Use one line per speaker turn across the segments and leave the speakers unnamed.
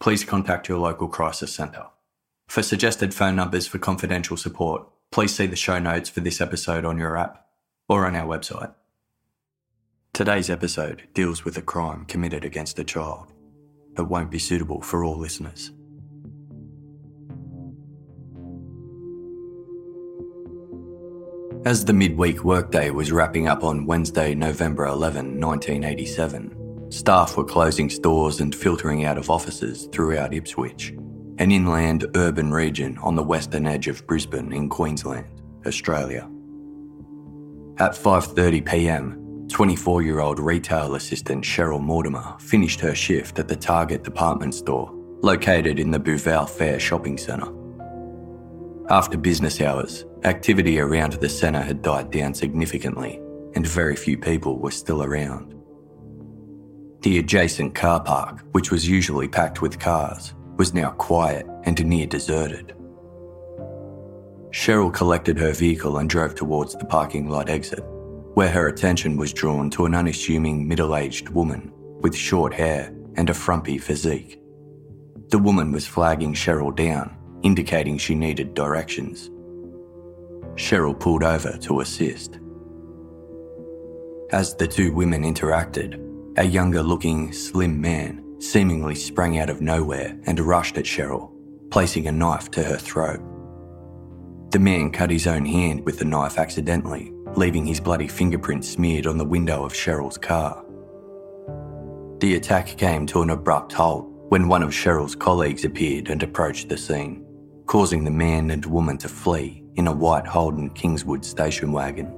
please contact your local crisis centre. For suggested phone numbers for confidential support, please see the show notes for this episode on your app or on our website. Today's episode deals with a crime committed against a child that won't be suitable for all listeners. As the midweek workday was wrapping up on Wednesday, November 11, 1987, staff were closing stores and filtering out of offices throughout Ipswich, an inland urban region on the western edge of Brisbane in Queensland, Australia. At 5:30 p.m., 24-year-old retail assistant Cheryl Mortimer finished her shift at the Target department store located in the Bouval Fair shopping centre. After business hours, activity around the centre had died down significantly and very few people were still around. The adjacent car park, which was usually packed with cars, was now quiet and near deserted. Cheryl collected her vehicle and drove towards the parking lot exit, where her attention was drawn to an unassuming middle aged woman with short hair and a frumpy physique. The woman was flagging Cheryl down, indicating she needed directions. Cheryl pulled over to assist. As the two women interacted, a younger looking, slim man seemingly sprang out of nowhere and rushed at Cheryl, placing a knife to her throat. The man cut his own hand with the knife accidentally, leaving his bloody fingerprints smeared on the window of Cheryl's car. The attack came to an abrupt halt when one of Cheryl's colleagues appeared and approached the scene, causing the man and woman to flee in a white Holden Kingswood station wagon.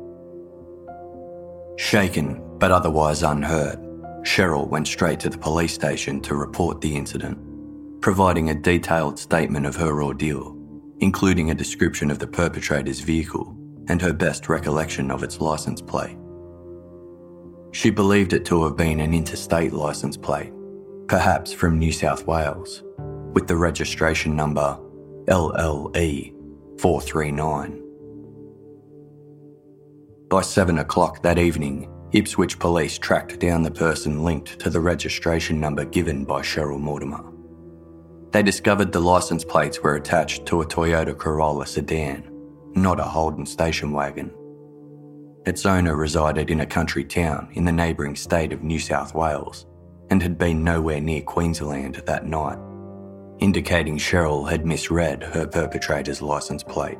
Shaken but otherwise unhurt, Cheryl went straight to the police station to report the incident, providing a detailed statement of her ordeal, including a description of the perpetrator's vehicle and her best recollection of its license plate. She believed it to have been an interstate license plate, perhaps from New South Wales, with the registration number LLE 439. By 7 o'clock that evening, Ipswich police tracked down the person linked to the registration number given by Cheryl Mortimer. They discovered the license plates were attached to a Toyota Corolla sedan, not a Holden station wagon. Its owner resided in a country town in the neighbouring state of New South Wales and had been nowhere near Queensland that night, indicating Cheryl had misread her perpetrator's license plate.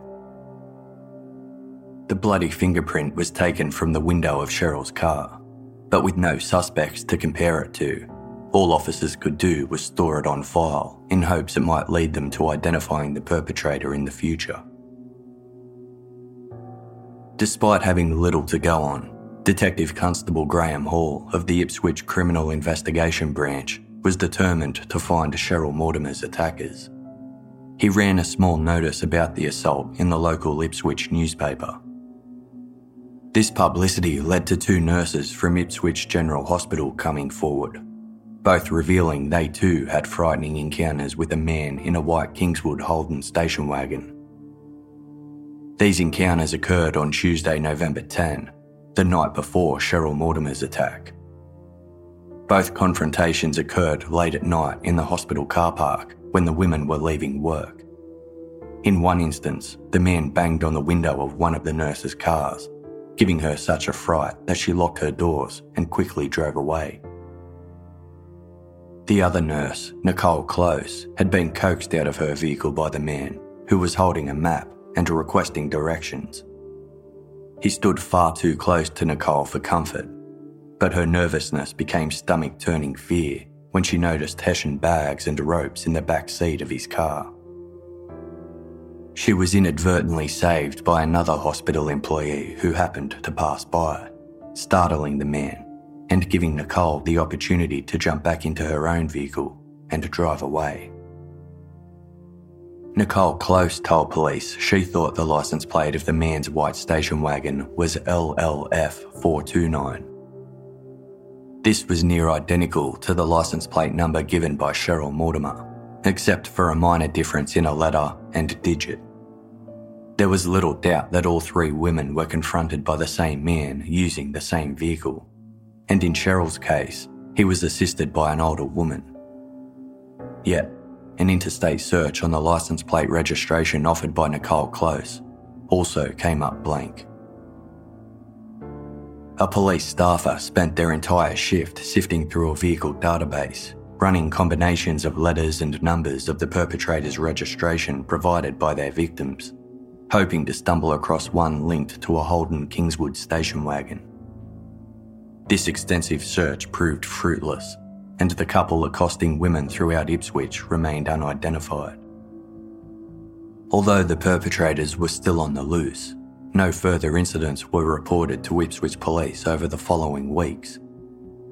The bloody fingerprint was taken from the window of Cheryl's car, but with no suspects to compare it to. All officers could do was store it on file in hopes it might lead them to identifying the perpetrator in the future. Despite having little to go on, Detective Constable Graham Hall of the Ipswich Criminal Investigation Branch was determined to find Cheryl Mortimer's attackers. He ran a small notice about the assault in the local Ipswich newspaper. This publicity led to two nurses from Ipswich General Hospital coming forward, both revealing they too had frightening encounters with a man in a white Kingswood Holden station wagon. These encounters occurred on Tuesday, November 10, the night before Cheryl Mortimer's attack. Both confrontations occurred late at night in the hospital car park when the women were leaving work. In one instance, the man banged on the window of one of the nurse's cars, giving her such a fright that she locked her doors and quickly drove away. The other nurse, Nicole Close, had been coaxed out of her vehicle by the man, who was holding a map and requesting directions. He stood far too close to Nicole for comfort, but her nervousness became stomach turning fear when she noticed Hessian bags and ropes in the back seat of his car. She was inadvertently saved by another hospital employee who happened to pass by, startling the man and giving Nicole the opportunity to jump back into her own vehicle and drive away. Nicole Close told police she thought the license plate of the man's white station wagon was LLF429. This was near identical to the license plate number given by Cheryl Mortimer, except for a minor difference in a letter and digit. There was little doubt that all three women were confronted by the same man using the same vehicle, and in Cheryl's case, he was assisted by an older woman. Yet, an interstate search on the license plate registration offered by Nicole Close also came up blank. A police staffer spent their entire shift sifting through a vehicle database, running combinations of letters and numbers of the perpetrator's registration provided by their victims hoping to stumble across one linked to a Holden Kingswood station wagon. This extensive search proved fruitless, and the couple accosting women throughout Ipswich remained unidentified. Although the perpetrators were still on the loose, no further incidents were reported to Ipswich police over the following weeks,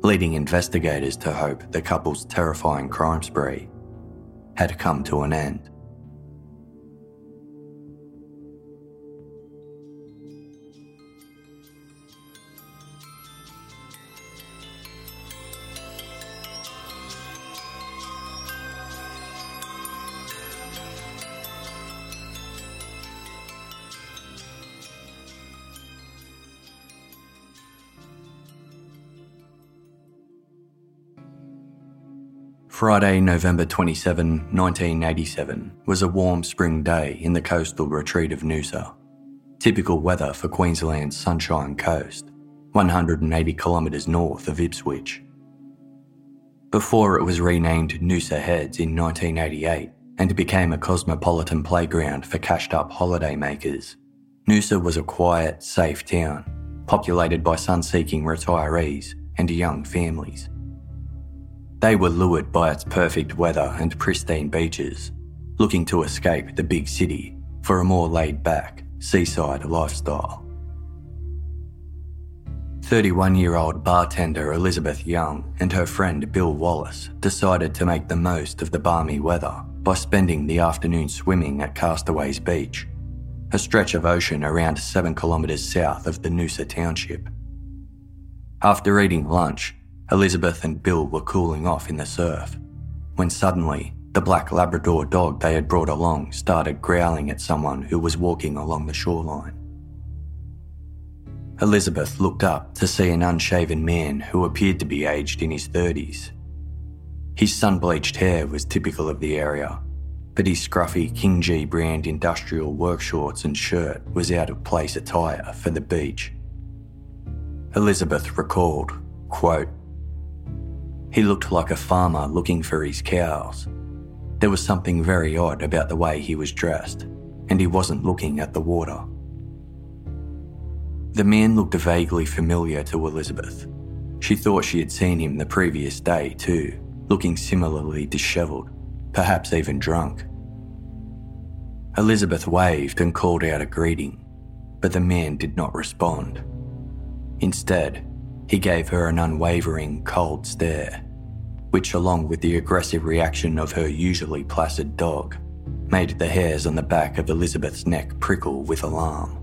leading investigators to hope the couple's terrifying crime spree had come to an end. Friday, November 27, 1987, was a warm spring day in the coastal retreat of Noosa. Typical weather for Queensland's Sunshine Coast, 180 kilometres north of Ipswich. Before it was renamed Noosa Heads in 1988 and became a cosmopolitan playground for cashed up holidaymakers, Noosa was a quiet, safe town, populated by sun seeking retirees and young families. They were lured by its perfect weather and pristine beaches, looking to escape the big city for a more laid back, seaside lifestyle. 31 year old bartender Elizabeth Young and her friend Bill Wallace decided to make the most of the balmy weather by spending the afternoon swimming at Castaways Beach, a stretch of ocean around 7 kilometres south of the Noosa township. After eating lunch, Elizabeth and Bill were cooling off in the surf when suddenly the black Labrador dog they had brought along started growling at someone who was walking along the shoreline. Elizabeth looked up to see an unshaven man who appeared to be aged in his 30s. His sun bleached hair was typical of the area, but his scruffy King Gee brand industrial work shorts and shirt was out of place attire for the beach. Elizabeth recalled, quote, he looked like a farmer looking for his cows. There was something very odd about the way he was dressed, and he wasn't looking at the water. The man looked vaguely familiar to Elizabeth. She thought she had seen him the previous day, too, looking similarly dishevelled, perhaps even drunk. Elizabeth waved and called out a greeting, but the man did not respond. Instead, he gave her an unwavering, cold stare, which, along with the aggressive reaction of her usually placid dog, made the hairs on the back of Elizabeth's neck prickle with alarm.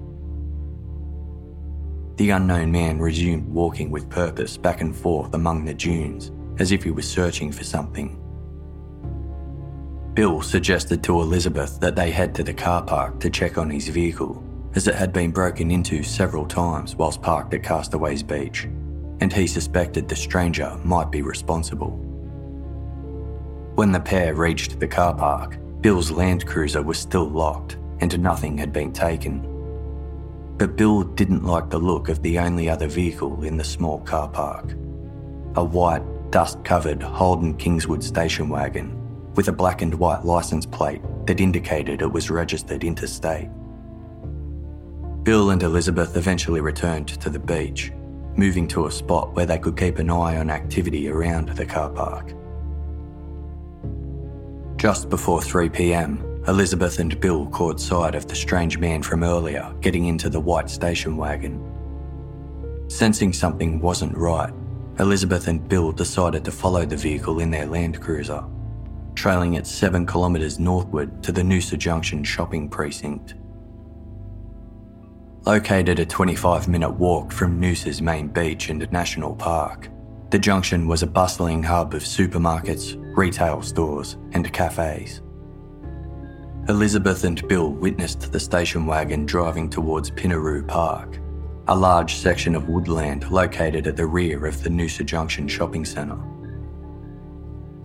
The unknown man resumed walking with purpose back and forth among the dunes, as if he was searching for something. Bill suggested to Elizabeth that they head to the car park to check on his vehicle, as it had been broken into several times whilst parked at Castaways Beach, and he suspected the stranger might be responsible. When the pair reached the car park, Bill's Land Cruiser was still locked and nothing had been taken. But Bill didn't like the look of the only other vehicle in the small car park a white, dust covered Holden Kingswood station wagon with a black and white license plate that indicated it was registered interstate. Bill and Elizabeth eventually returned to the beach, moving to a spot where they could keep an eye on activity around the car park. Just before 3 pm, Elizabeth and Bill caught sight of the strange man from earlier getting into the white station wagon. Sensing something wasn't right, Elizabeth and Bill decided to follow the vehicle in their Land Cruiser, trailing it 7 kilometres northward to the Noosa Junction shopping precinct. Located a 25 minute walk from Noosa's main beach and national park, the junction was a bustling hub of supermarkets, retail stores, and cafes. Elizabeth and Bill witnessed the station wagon driving towards Pinnaroo Park, a large section of woodland located at the rear of the Noosa Junction shopping centre.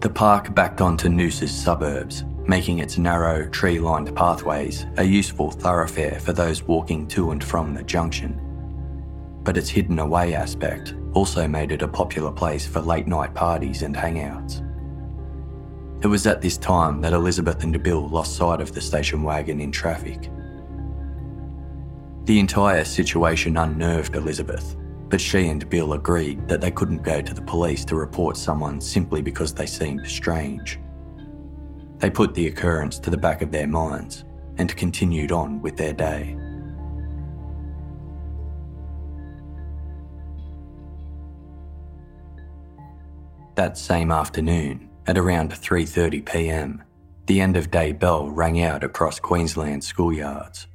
The park backed onto Noosa's suburbs, making its narrow, tree lined pathways a useful thoroughfare for those walking to and from the junction. But its hidden away aspect also made it a popular place for late night parties and hangouts. It was at this time that Elizabeth and Bill lost sight of the station wagon in traffic. The entire situation unnerved Elizabeth, but she and Bill agreed that they couldn't go to the police to report someone simply because they seemed strange. They put the occurrence to the back of their minds and continued on with their day. That same afternoon, at around 3:30 p.m., the end of day bell rang out across Queensland schoolyards.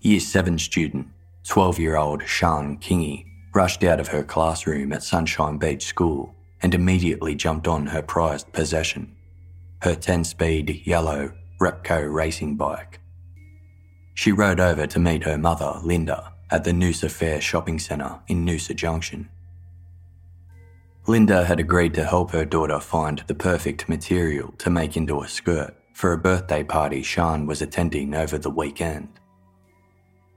Year 7 student, 12-year-old Sian Kingi, rushed out of her classroom at Sunshine Beach School and immediately jumped on her prized possession, her 10-speed yellow Repco racing bike. She rode over to meet her mother, Linda, at the Noosa Fair shopping centre in Noosa Junction. Linda had agreed to help her daughter find the perfect material to make into a skirt for a birthday party Sian was attending over the weekend.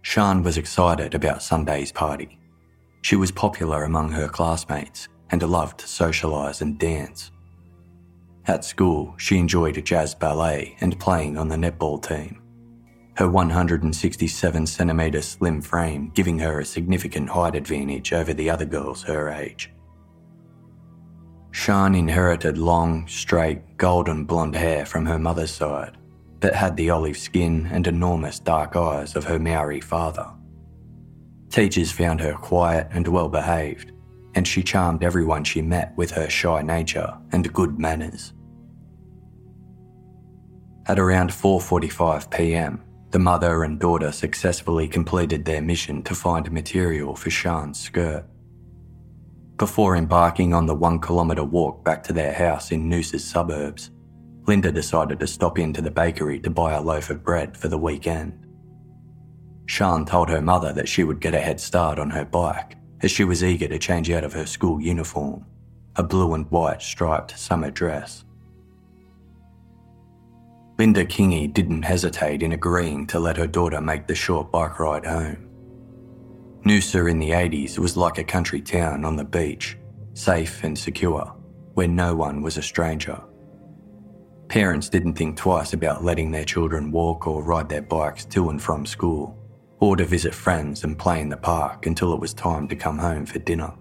Sian was excited about Sunday's party. She was popular among her classmates and loved to socialise and dance. At school, she enjoyed jazz ballet and playing on the netball team. Her 167 centimetre slim frame giving her a significant height advantage over the other girls her age. Sian inherited long, straight, golden blonde hair from her mother's side, but had the olive skin and enormous dark eyes of her Maori father. Teachers found her quiet and well behaved, and she charmed everyone she met with her shy nature and good manners. At around 4:45 p.m., the mother and daughter successfully completed their mission to find material for Sian's skirt before embarking on the one kilometre walk back to their house in Noosa's suburbs. Linda decided to stop into the bakery to buy a loaf of bread for the weekend. Sian told her mother that she would get a head start on her bike as she was eager to change out of her school uniform, a blue and white striped summer dress. Linda Kingi didn't hesitate in agreeing to let her daughter make the short bike ride home. Noosa in the 80s was like a country town on the beach, safe and secure, where no one was a stranger. Parents didn't think twice about letting their children walk or ride their bikes to and from school, or to visit friends and play in the park until it was time to come home for dinner.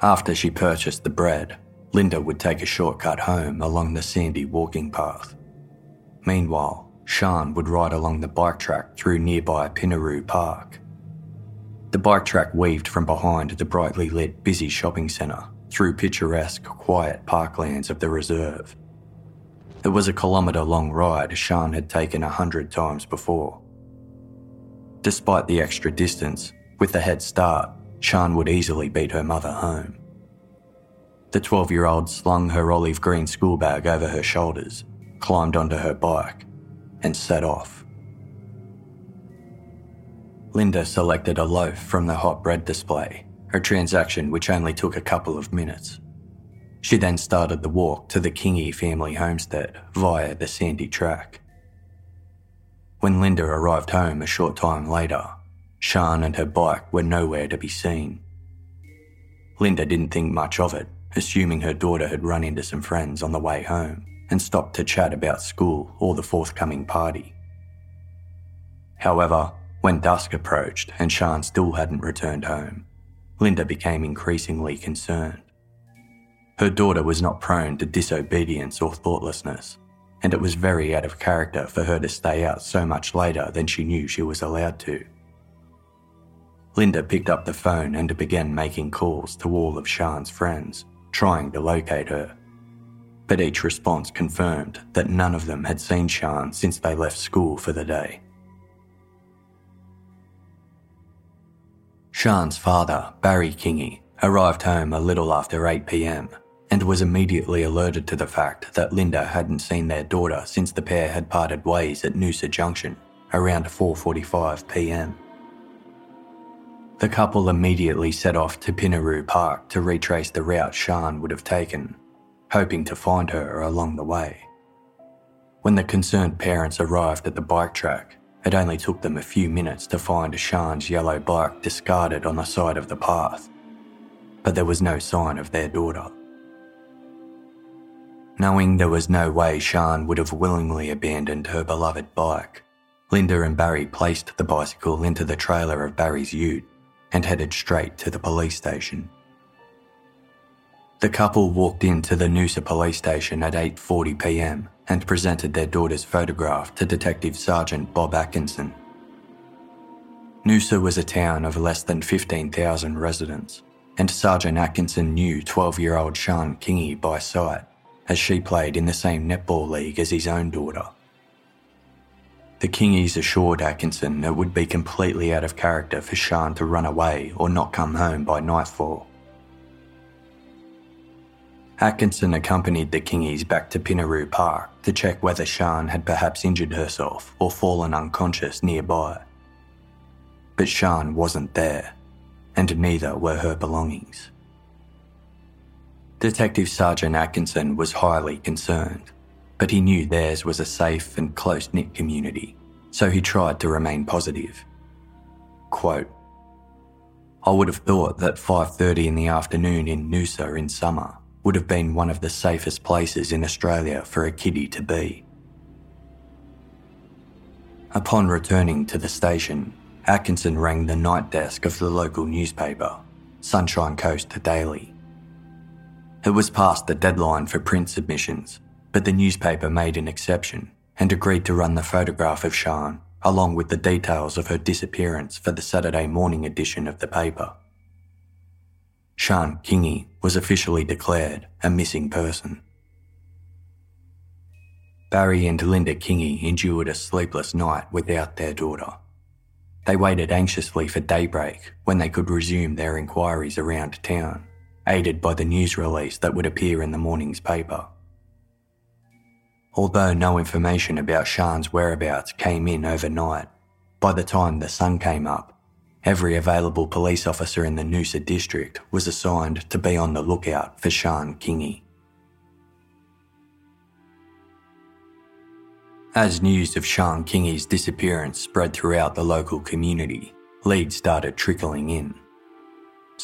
After she purchased the bread, Linda would take a shortcut home along the sandy walking path. Meanwhile, Sian would ride along the bike track through nearby Pinnaroo Park. The bike track weaved from behind the brightly lit, busy shopping centre through picturesque, quiet parklands of the reserve. It was a kilometre long ride Sian had taken a hundred times before. Despite the extra distance, with the head start, Sian would easily beat her mother home. The 12 year old slung her olive green school bag over her shoulders, climbed onto her bike, and set off. Linda selected a loaf from the hot bread display, a transaction which only took a couple of minutes. She then started the walk to the Kingi family homestead via the sandy track. When Linda arrived home a short time later, Sian and her bike were nowhere to be seen. Linda didn't think much of it, assuming her daughter had run into some friends on the way home and stopped to chat about school or the forthcoming party. However, when dusk approached and Sian still hadn't returned home, Linda became increasingly concerned. Her daughter was not prone to disobedience or thoughtlessness, and it was very out of character for her to stay out so much later than she knew she was allowed to. Linda picked up the phone and began making calls to all of Sian's friends, trying to locate her. But each response confirmed that none of them had seen Sian since they left school for the day. Sian's father, Barry Kingi, arrived home a little after 8 pm and was immediately alerted to the fact that Linda hadn't seen their daughter since the pair had parted ways at Noosa Junction around 4:45 p.m. The couple immediately set off to Pinnaroo Park to retrace the route Sian would have taken, hoping to find her along the way. When the concerned parents arrived at the bike track, it only took them a few minutes to find Sian's yellow bike discarded on the side of the path, but there was no sign of their daughter. Knowing there was no way Sian would have willingly abandoned her beloved bike, Linda and Barry placed the bicycle into the trailer of Barry's ute and headed straight to the police station. The couple walked into the Noosa police station at 8:40 p.m and presented their daughter's photograph to Detective Sergeant Bob Atkinson. Noosa was a town of less than 15,000 residents, and Sergeant Atkinson knew 12 year old Sian Kingi by sight, as she played in the same netball league as his own daughter. The Kingis assured Atkinson it would be completely out of character for Sian to run away or not come home by nightfall. Atkinson accompanied the Kingis back to Pinnaroo Park to check whether Sian had perhaps injured herself or fallen unconscious nearby. But Sian wasn't there, and neither were her belongings. Detective Sergeant Atkinson was highly concerned, but he knew theirs was a safe and close knit community, so he tried to remain positive. Quote, I would have thought that 5:30 in the afternoon in Noosa in summer would have been one of the safest places in Australia for a kiddie to be. Upon returning to the station, Atkinson rang the night desk of the local newspaper, Sunshine Coast Daily. It was past the deadline for print submissions, but the newspaper made an exception and agreed to run the photograph of Sian along with the details of her disappearance for the Saturday morning edition of the paper. Sian Kingi was officially declared a missing person. Barry and Linda Kingi endured a sleepless night without their daughter. They waited anxiously for daybreak when they could resume their inquiries around town, aided by the news release that would appear in the morning's paper. Although no information about Sian's whereabouts came in overnight, by the time the sun came up, Every available police officer in the Noosa district was assigned to be on the lookout for Sian Kingi. As news of Sian Kingi's disappearance spread throughout the local community, leads started trickling in.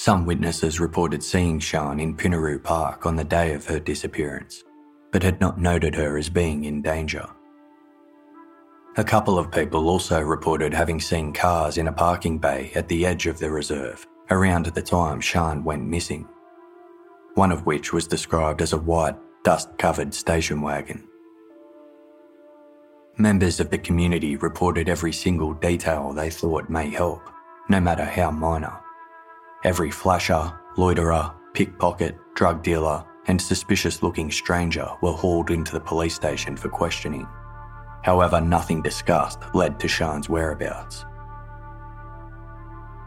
Some witnesses reported seeing Sian in Pinnaroo Park on the day of her disappearance, but had not noted her as being in danger. A couple of people also reported having seen cars in a parking bay at the edge of the reserve around the time Sian went missing, one of which was described as a white, dust covered station wagon. Members of the community reported every single detail they thought may help, no matter how minor. Every flasher, loiterer, pickpocket, drug dealer, and suspicious looking stranger were hauled into the police station for questioning. However, nothing discussed led to Sian's whereabouts.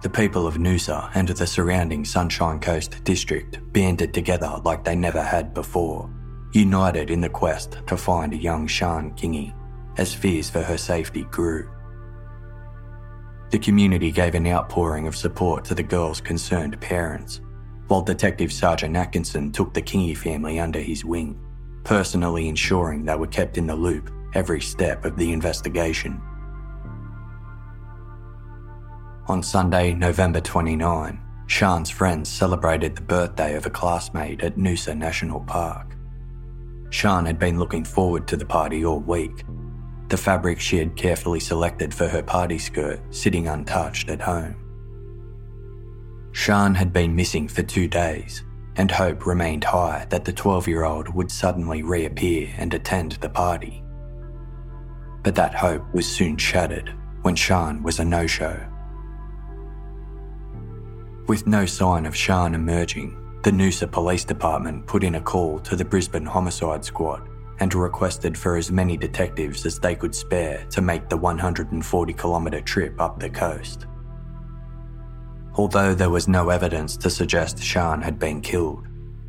The people of Noosa and the surrounding Sunshine Coast district banded together like they never had before, united in the quest to find young Sian Kingi, as fears for her safety grew. The community gave an outpouring of support to the girl's concerned parents, while Detective Sergeant Atkinson took the Kingi family under his wing, personally ensuring they were kept in the loop every step of the investigation. On Sunday, November 29, Sian's friends celebrated the birthday of a classmate at Noosa National Park. Sian had been looking forward to the party all week the fabric she had carefully selected for her party skirt sitting untouched at home. Sian had been missing for two days, and hope remained high that the 12 year old would suddenly reappear and attend the party. But that hope was soon shattered when Sian was a no show. With no sign of Sian emerging, the Noosa Police Department put in a call to the Brisbane Homicide Squad and requested for as many detectives as they could spare to make the 140 kilometre trip up the coast. Although there was no evidence to suggest Sian had been killed,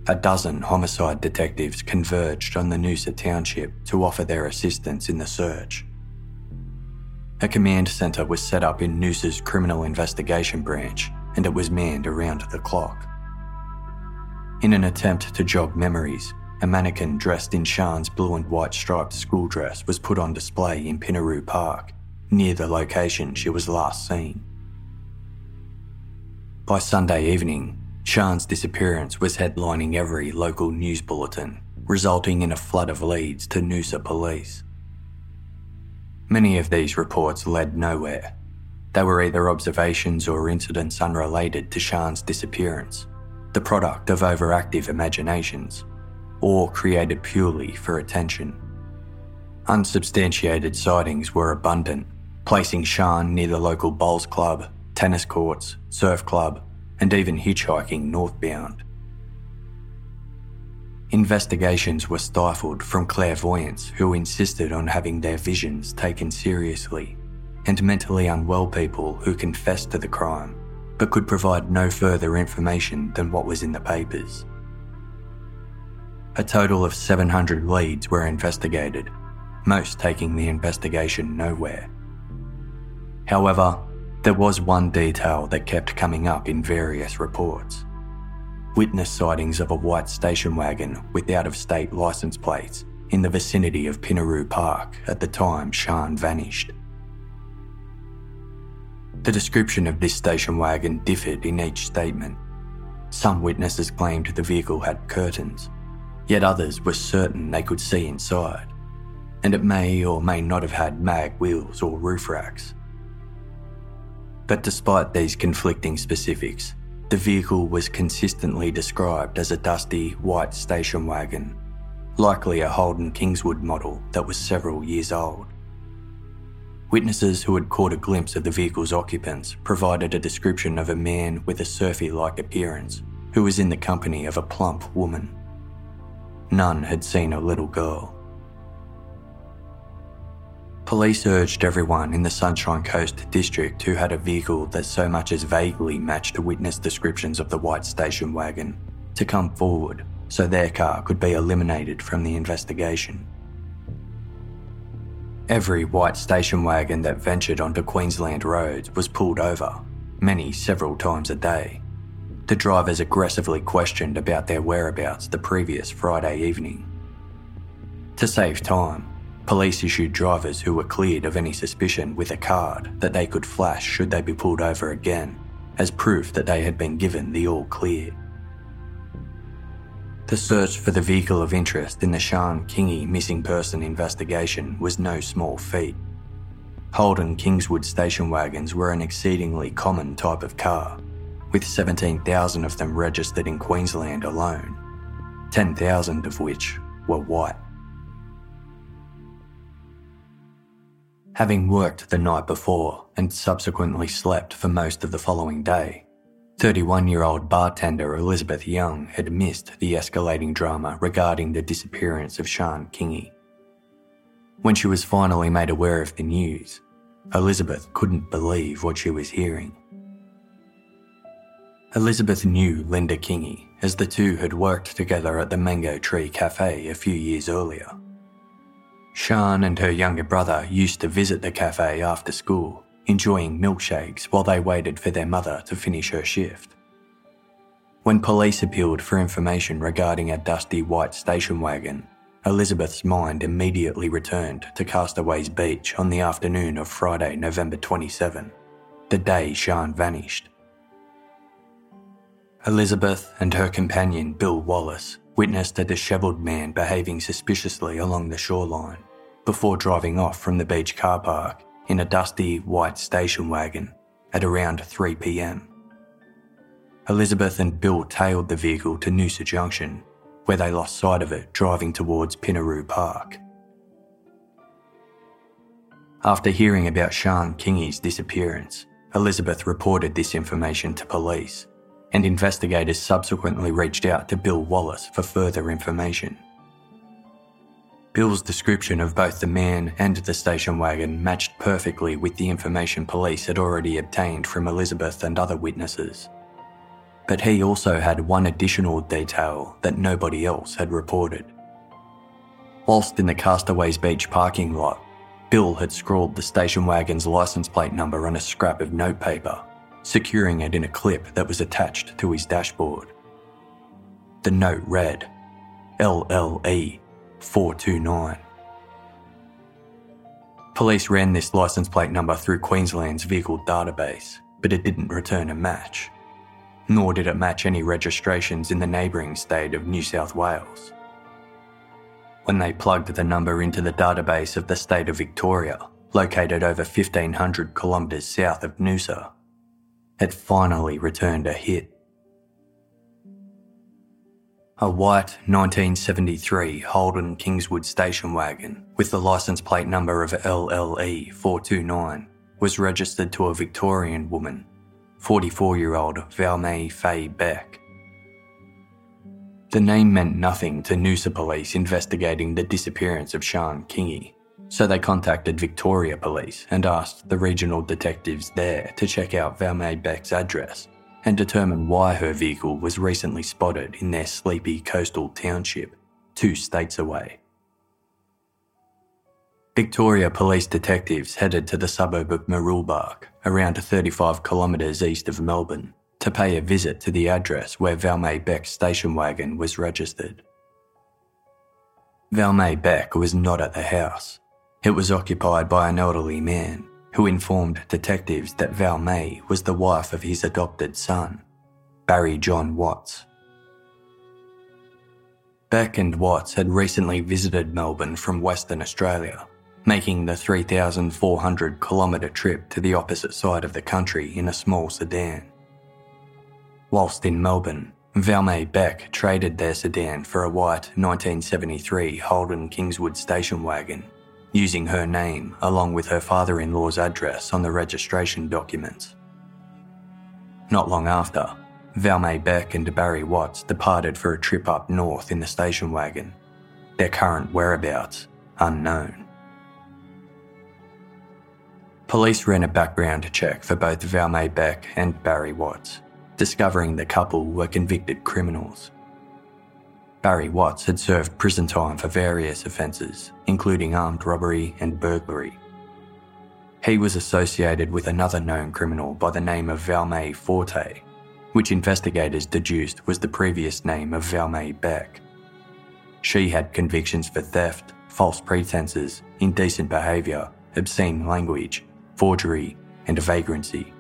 a dozen homicide detectives converged on the Noosa township to offer their assistance in the search. A command centre was set up in Noosa's criminal investigation branch and it was manned around the clock. In an attempt to jog memories, a mannequin dressed in Sian's blue and white striped school dress was put on display in Pinnaroo Park, near the location she was last seen. By Sunday evening, Sian's disappearance was headlining every local news bulletin, resulting in a flood of leads to Noosa police. Many of these reports led nowhere. They were either observations or incidents unrelated to Sian's disappearance, the product of overactive imaginations or created purely for attention. Unsubstantiated sightings were abundant, placing Sian near the local bowls club, tennis courts, surf club, and even hitchhiking northbound. Investigations were stifled from clairvoyants who insisted on having their visions taken seriously, and mentally unwell people who confessed to the crime but could provide no further information than what was in the papers. A total of 700 leads were investigated, most taking the investigation nowhere. However, there was one detail that kept coming up in various reports. Witness sightings of a white station wagon with out of state license plates in the vicinity of Pinnaroo Park at the time Sian vanished. The description of this station wagon differed in each statement. Some witnesses claimed the vehicle had curtains, yet others were certain they could see inside, and it may or may not have had mag wheels or roof racks. But despite these conflicting specifics, the vehicle was consistently described as a dusty white station wagon, likely a Holden Kingswood model that was several years old. Witnesses who had caught a glimpse of the vehicle's occupants provided a description of a man with a surfy like appearance who was in the company of a plump woman. None had seen a little girl. Police urged everyone in the Sunshine Coast district who had a vehicle that so much as vaguely matched the witness descriptions of the white station wagon to come forward so their car could be eliminated from the investigation. Every white station wagon that ventured onto Queensland roads was pulled over, many several times a day, the drivers aggressively questioned about their whereabouts the previous Friday evening. To save time, police issued drivers who were cleared of any suspicion with a card that they could flash should they be pulled over again, as proof that they had been given the all clear. The search for the vehicle of interest in the Sian Kingi missing person investigation was no small feat. Holden Kingswood station wagons were an exceedingly common type of car, with 17,000 of them registered in Queensland alone, 10,000 of which were white. Having worked the night before and subsequently slept for most of the following day, 31 year old bartender Elizabeth Young had missed the escalating drama regarding the disappearance of Sian Kingi. When she was finally made aware of the news, Elizabeth couldn't believe what she was hearing. Elizabeth knew Linda Kingi as the two had worked together at the Mango Tree Cafe a few years earlier. Sian and her younger brother used to visit the cafe after school, enjoying milkshakes while they waited for their mother to finish her shift. When police appealed for information regarding a dusty white station wagon, Elizabeth's mind immediately returned to Castaways Beach on the afternoon of Friday, November 27, the day Sian vanished. Elizabeth and her companion Bill Wallace witnessed a dishevelled man behaving suspiciously along the shoreline before driving off from the beach car park in a dusty white station wagon at around 3 pm. Elizabeth and Bill tailed the vehicle to Noosa Junction, where they lost sight of it driving towards Pinnaroo Park. After hearing about Sian Kingi's disappearance, Elizabeth reported this information to police and investigators subsequently reached out to Bill Wallace for further information. Bill's description of both the man and the station wagon matched perfectly with the information police had already obtained from Elizabeth and other witnesses. But he also had one additional detail that nobody else had reported. Whilst in the Castaways Beach parking lot, Bill had scrawled the station wagon's license plate number on a scrap of notepaper securing it in a clip that was attached to his dashboard. The note read LLE 429. Police ran this license plate number through Queensland's vehicle database, but it didn't return a match. Nor did it match any registrations in the neighbouring state of New South Wales. When they plugged the number into the database of the state of Victoria, located over 1500 kilometres south of Noosa, had finally returned a hit. A white 1973 Holden Kingswood station wagon with the license plate number of LLE 429 was registered to a Victorian woman, 44 year old Valmae Faye Beck. The name meant nothing to Noosa police investigating the disappearance of Sian Kingi, so they contacted Victoria Police and asked the regional detectives there to check out Valmae Beck's address and determine why her vehicle was recently spotted in their sleepy coastal township, two states away. Victoria Police detectives headed to the suburb of Mooroolbark, around 35 kilometres east of Melbourne, to pay a visit to the address where Valmae Beck's station wagon was registered. Valmae Beck was not at the house, it was occupied by an elderly man who informed detectives that Valmae was the wife of his adopted son, Barry John Watts. Beck and Watts had recently visited Melbourne from Western Australia, making the 3,400 kilometre trip to the opposite side of the country in a small sedan. Whilst in Melbourne, Valmae Beck traded their sedan for a white 1973 Holden Kingswood station wagon using her name along with her father in law's address on the registration documents. Not long after, Valmae Beck and Barry Watts departed for a trip up north in the station wagon, their current whereabouts unknown. Police ran a background check for both Valmae Beck and Barry Watts, discovering the couple were convicted criminals. Barry Watts had served prison time for various offences, including armed robbery and burglary. He was associated with another known criminal by the name of Valmae Forte, which investigators deduced was the previous name of Valmae Beck. She had convictions for theft, false pretences, indecent behaviour, obscene language, forgery, and vagrancy.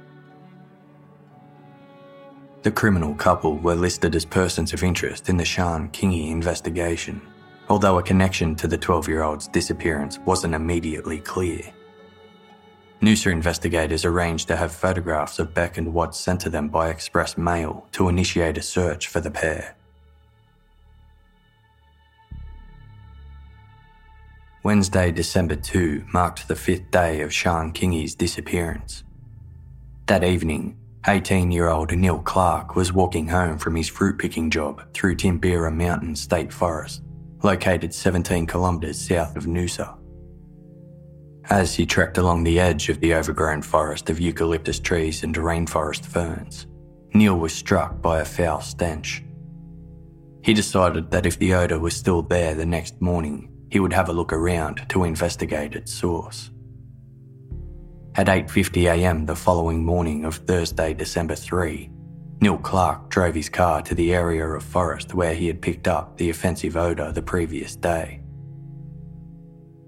The criminal couple were listed as persons of interest in the Sian Kingi investigation, although a connection to the 12 year old's disappearance wasn't immediately clear. Noosa investigators arranged to have photographs of Beck and Watts sent to them by express mail to initiate a search for the pair. Wednesday, December 2 marked the fifth day of Sian Kingi's disappearance. That evening, 18 year old Neil Clark was walking home from his fruit picking job through Tinbeerwah Mountain State Forest, located 17 kilometres south of Noosa. As he trekked along the edge of the overgrown forest of eucalyptus trees and rainforest ferns, Neil was struck by a foul stench. He decided that if the odour was still there the next morning, he would have a look around to investigate its source. At 8.50am the following morning of Thursday, December 3, Neil Clark drove his car to the area of forest where he had picked up the offensive odour the previous day.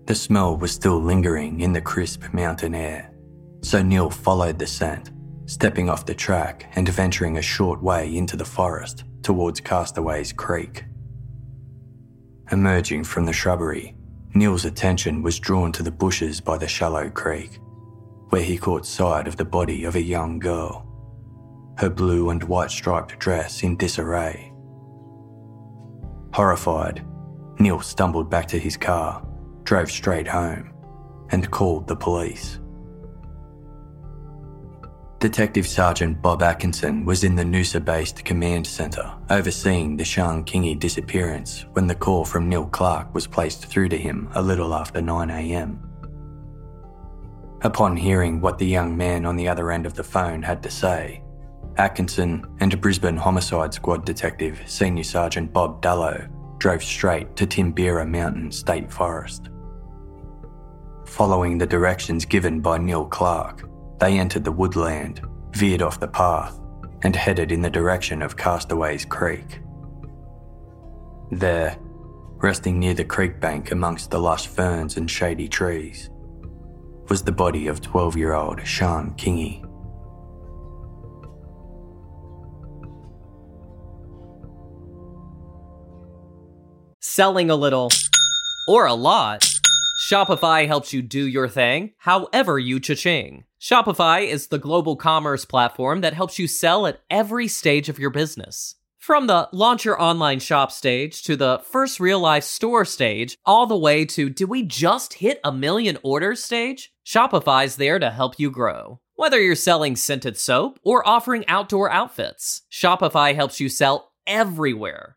The smell was still lingering in the crisp mountain air, so Neil followed the scent, stepping off the track and venturing a short way into the forest towards Castaways Creek. Emerging from the shrubbery, Neil's attention was drawn to the bushes by the shallow creek, where he caught sight of the body of a young girl, her blue and white striped dress in disarray. Horrified, Neil stumbled back to his car, drove straight home, and called the police. Detective Sergeant Bob Atkinson was in the Noosa based command centre overseeing the Sian Kingi disappearance when the call from Neil Clark was placed through to him a little after 9am. Upon hearing what the young man on the other end of the phone had to say, Atkinson and Brisbane Homicide Squad Detective Senior Sergeant Bob Dallow drove straight to Tinbeerwah Mountain State Forest. Following the directions given by Neil Clark, they entered the woodland, veered off the path, and headed in the direction of Castaways Creek. There, resting near the creek bank amongst the lush ferns and shady trees, was the body of 12 year old Sian Kingi.
Selling a little or a lot. Shopify helps you do your thing, however you cha-ching. Shopify is the global commerce platform that helps you sell at every stage of your business. From the launch your online shop stage to the first real life store stage, all the way to do we just hit a million orders stage? Shopify's there to help you grow. Whether you're selling scented soap or offering outdoor outfits, Shopify helps you sell everywhere.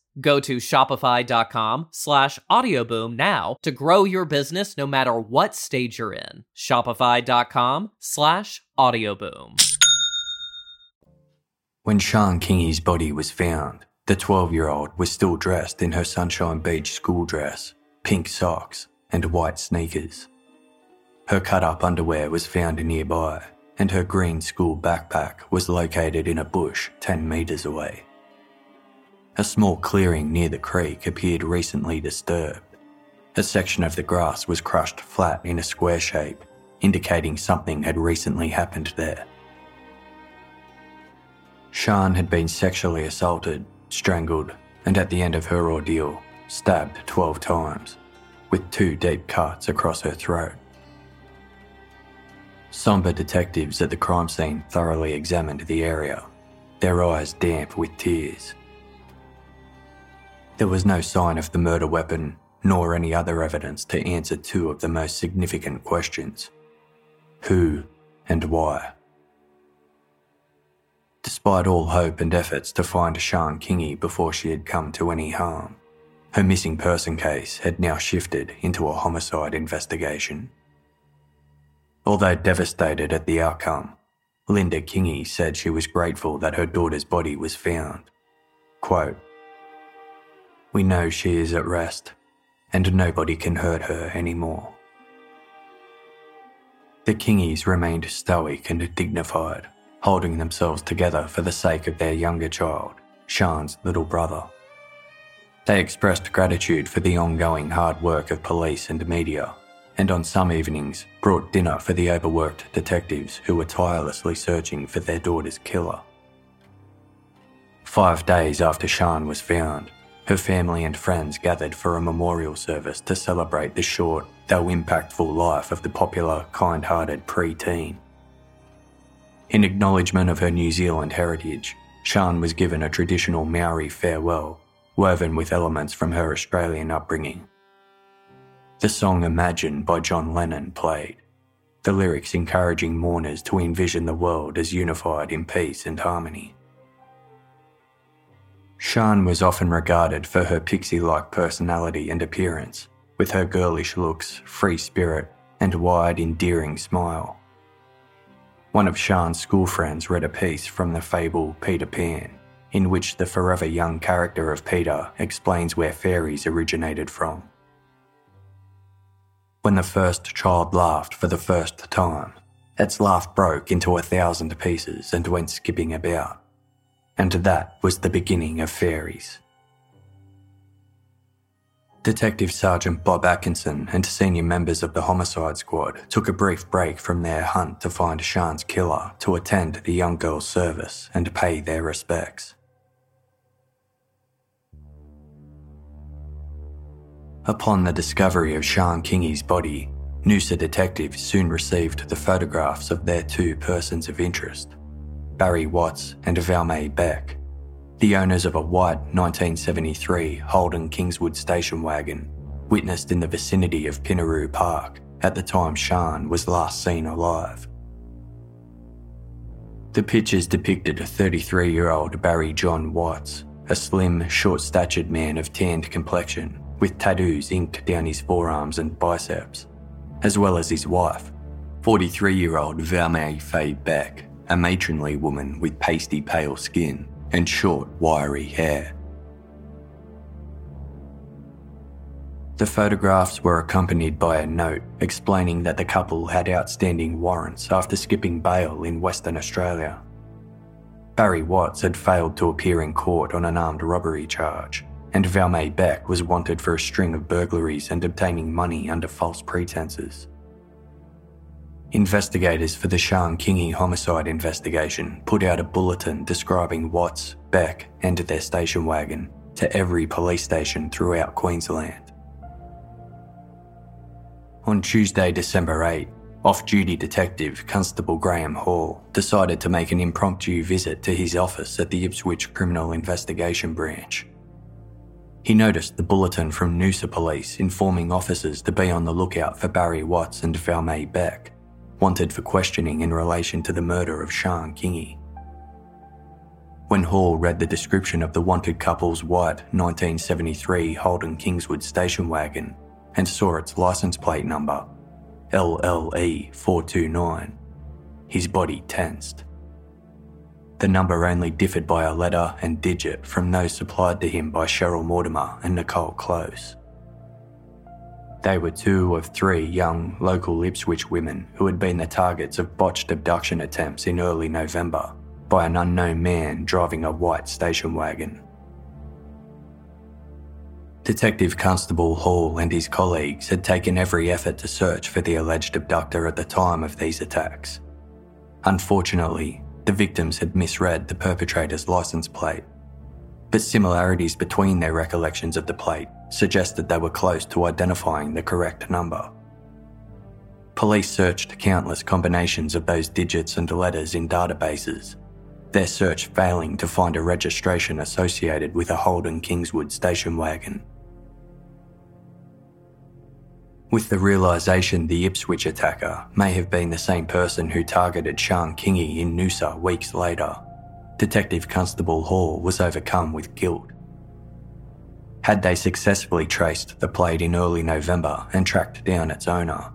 Go to shopify.com slash audioboom now to grow your business no matter what stage you're in. Shopify.com slash audioboom.
When Sian Kingi's body was found, the 12 year old was still dressed in her Sunshine Beach school dress, pink socks, and white sneakers. Her cut up underwear was found nearby, and her green school backpack was located in a bush 10 metres away. A small clearing near the creek appeared recently disturbed. A section of the grass was crushed flat in a square shape, indicating something had recently happened there. Sian had been sexually assaulted, strangled, and at the end of her ordeal, stabbed 12 times, with two deep cuts across her throat. Sombre detectives at the crime scene thoroughly examined the area, their eyes damp with tears. There was no sign of the murder weapon, nor any other evidence to answer two of the most significant questions who and why. Despite all hope and efforts to find Sian Kingi before she had come to any harm, her missing person case had now shifted into a homicide investigation. Although devastated at the outcome, Linda Kingi said she was grateful that her daughter's body was found. Quote, We know she is at rest, and nobody can hurt her anymore. The Kingis remained stoic and dignified, holding themselves together for the sake of their younger child, Sian's little brother. They expressed gratitude for the ongoing hard work of police and media and on some evenings brought dinner for the overworked detectives who were tirelessly searching for their daughter's killer. Five days after Sian was found, her family and friends gathered for a memorial service to celebrate the short, though impactful life of the popular, kind hearted pre-teen. In acknowledgement of her New Zealand heritage, Sian was given a traditional Maori farewell, woven with elements from her Australian upbringing. The song Imagine by John Lennon played, the lyrics encouraging mourners to envision the world as unified in peace and harmony. Sian was often regarded for her pixie like personality and appearance, with her girlish looks, free spirit, and wide, endearing smile. One of Sian's school friends read a piece from the fable Peter Pan, in which the forever young character of Peter explains where fairies originated from when the first child laughed for the first time. Its laugh broke into a thousand pieces and went skipping about. And that was the beginning of fairies. Detective Sergeant Bob Atkinson and senior members of the homicide squad took a brief break from their hunt to find Sian's killer to attend the young girl's service and pay their respects. Upon the discovery of Sian Kingi's body, Noosa detectives soon received the photographs of their two persons of interest, Barry Watts and Valmae Beck, the owners of a white 1973 Holden Kingswood station wagon, witnessed in the vicinity of Pinnaroo Park at the time Sian was last seen alive. The pictures depicted a 33 year old Barry John Watts, a slim, short statured man of tanned complexion with tattoos inked down his forearms and biceps, as well as his wife, 43 year old Valmae Faye Beck, a matronly woman with pasty pale skin and short, wiry hair. The photographs were accompanied by a note explaining that the couple had outstanding warrants after skipping bail in Western Australia. Barry Watts had failed to appear in court on an armed robbery charge, and Valmae Beck was wanted for a string of burglaries and obtaining money under false pretenses. Investigators for the Sian Kingi homicide investigation put out a bulletin describing Watts, Beck, and their station wagon to every police station throughout Queensland. On Tuesday, December 8, off duty detective Constable Graham Hall decided to make an impromptu visit to his office at the Ipswich Criminal Investigation Branch he noticed the bulletin from Noosa Police informing officers to be on the lookout for Barry Watts and Valmae Beck, wanted for questioning in relation to the murder of Sian Kingi. When Hall read the description of the wanted couple's white 1973 Holden Kingswood station wagon and saw its license plate number, LLE 429, his body tensed. The number only differed by a letter and digit from those supplied to him by Cheryl Mortimer and Nicole Close. They were two of three young local Ipswich women who had been the targets of botched abduction attempts in early November by an unknown man driving a white station wagon. Detective Constable Hall and his colleagues had taken every effort to search for the alleged abductor at the time of these attacks. Unfortunately, the victims had misread the perpetrator's license plate, but similarities between their recollections of the plate suggested they were close to identifying the correct number. Police searched countless combinations of those digits and letters in databases, their search failing to find a registration associated with a Holden Kingswood station wagon. With the realisation the Ipswich attacker may have been the same person who targeted Sian Kingi in Noosa weeks later, Detective Constable Hall was overcome with guilt. Had they successfully traced the plate in early November and tracked down its owner,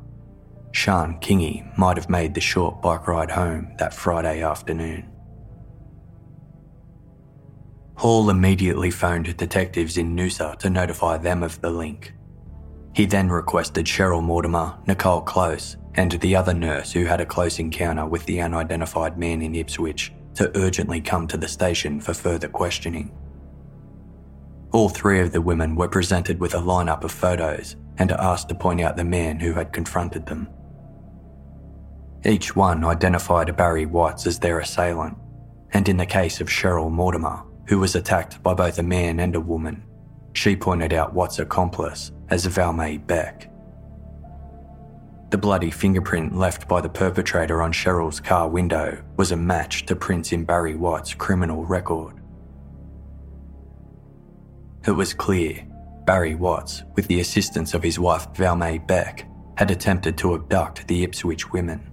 Sian Kingi might have made the short bike ride home that Friday afternoon. Hall immediately phoned detectives in Noosa to notify them of the link. He then requested Cheryl Mortimer, Nicole Close, and the other nurse who had a close encounter with the unidentified man in Ipswich to urgently come to the station for further questioning. All three of the women were presented with a lineup of photos and asked to point out the man who had confronted them. Each one identified Barry Watts as their assailant, and in the case of Cheryl Mortimer, who was attacked by both a man and a woman, she pointed out Watts' accomplice as Valmae Beck. The bloody fingerprint left by the perpetrator on Cheryl's car window was a match to prints in Barry Watts' criminal record. It was clear Barry Watts, with the assistance of his wife Valmae Beck, had attempted to abduct the Ipswich women.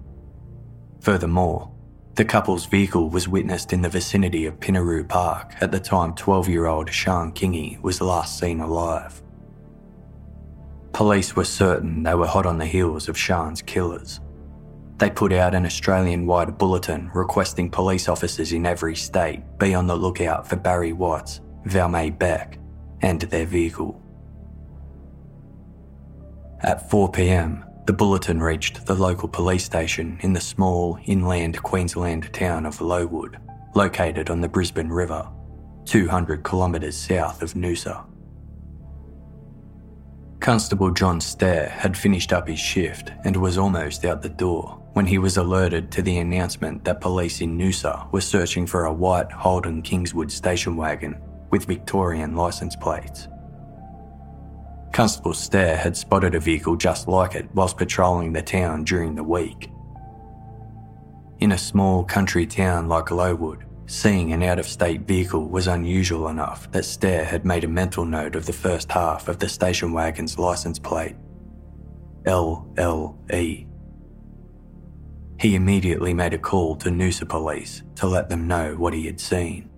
Furthermore, the couple's vehicle was witnessed in the vicinity of Pinnaroo Park at the time 12 year old Sian Kingi was last seen alive. Police were certain they were hot on the heels of Sian's killers. They put out an Australian wide bulletin requesting police officers in every state be on the lookout for Barry Watts, Valmay Beck, and their vehicle. At 4 pm, the bulletin reached the local police station in the small inland Queensland town of Lowood, located on the Brisbane River, 200 kilometres south of Noosa. Constable John Stair had finished up his shift and was almost out the door when he was alerted to the announcement that police in Noosa were searching for a white Holden Kingswood station wagon with Victorian licence plates. Constable Stair had spotted a vehicle just like it whilst patrolling the town during the week. In a small country town like Lowood, seeing an out of state vehicle was unusual enough that Stair had made a mental note of the first half of the station wagon's licence plate LLE. He immediately made a call to Noosa Police to let them know what he had seen.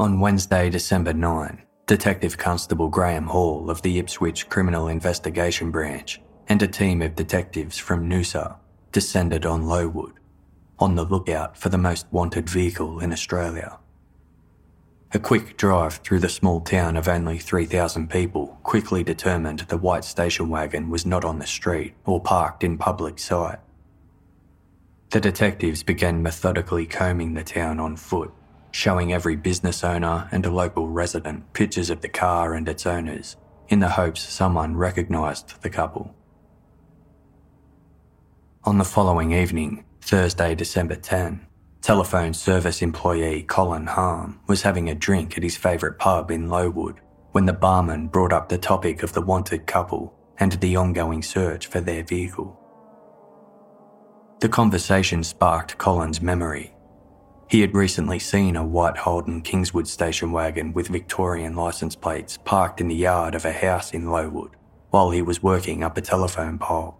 On Wednesday, December 9, Detective Constable Graham Hall of the Ipswich Criminal Investigation Branch and a team of detectives from Noosa descended on Lowood, on the lookout for the most wanted vehicle in Australia. A quick drive through the small town of only 3,000 people quickly determined the white station wagon was not on the street or parked in public sight. The detectives began methodically combing the town on foot showing every business owner and a local resident pictures of the car and its owners in the hopes someone recognised the couple. On the following evening, Thursday, December 10, telephone service employee Colin Harm was having a drink at his favourite pub in Lowood when the barman brought up the topic of the wanted couple and the ongoing search for their vehicle. The conversation sparked Colin's memory he had recently seen a white Holden Kingswood station wagon with Victorian licence plates parked in the yard of a house in Lowood, while he was working up a telephone pole.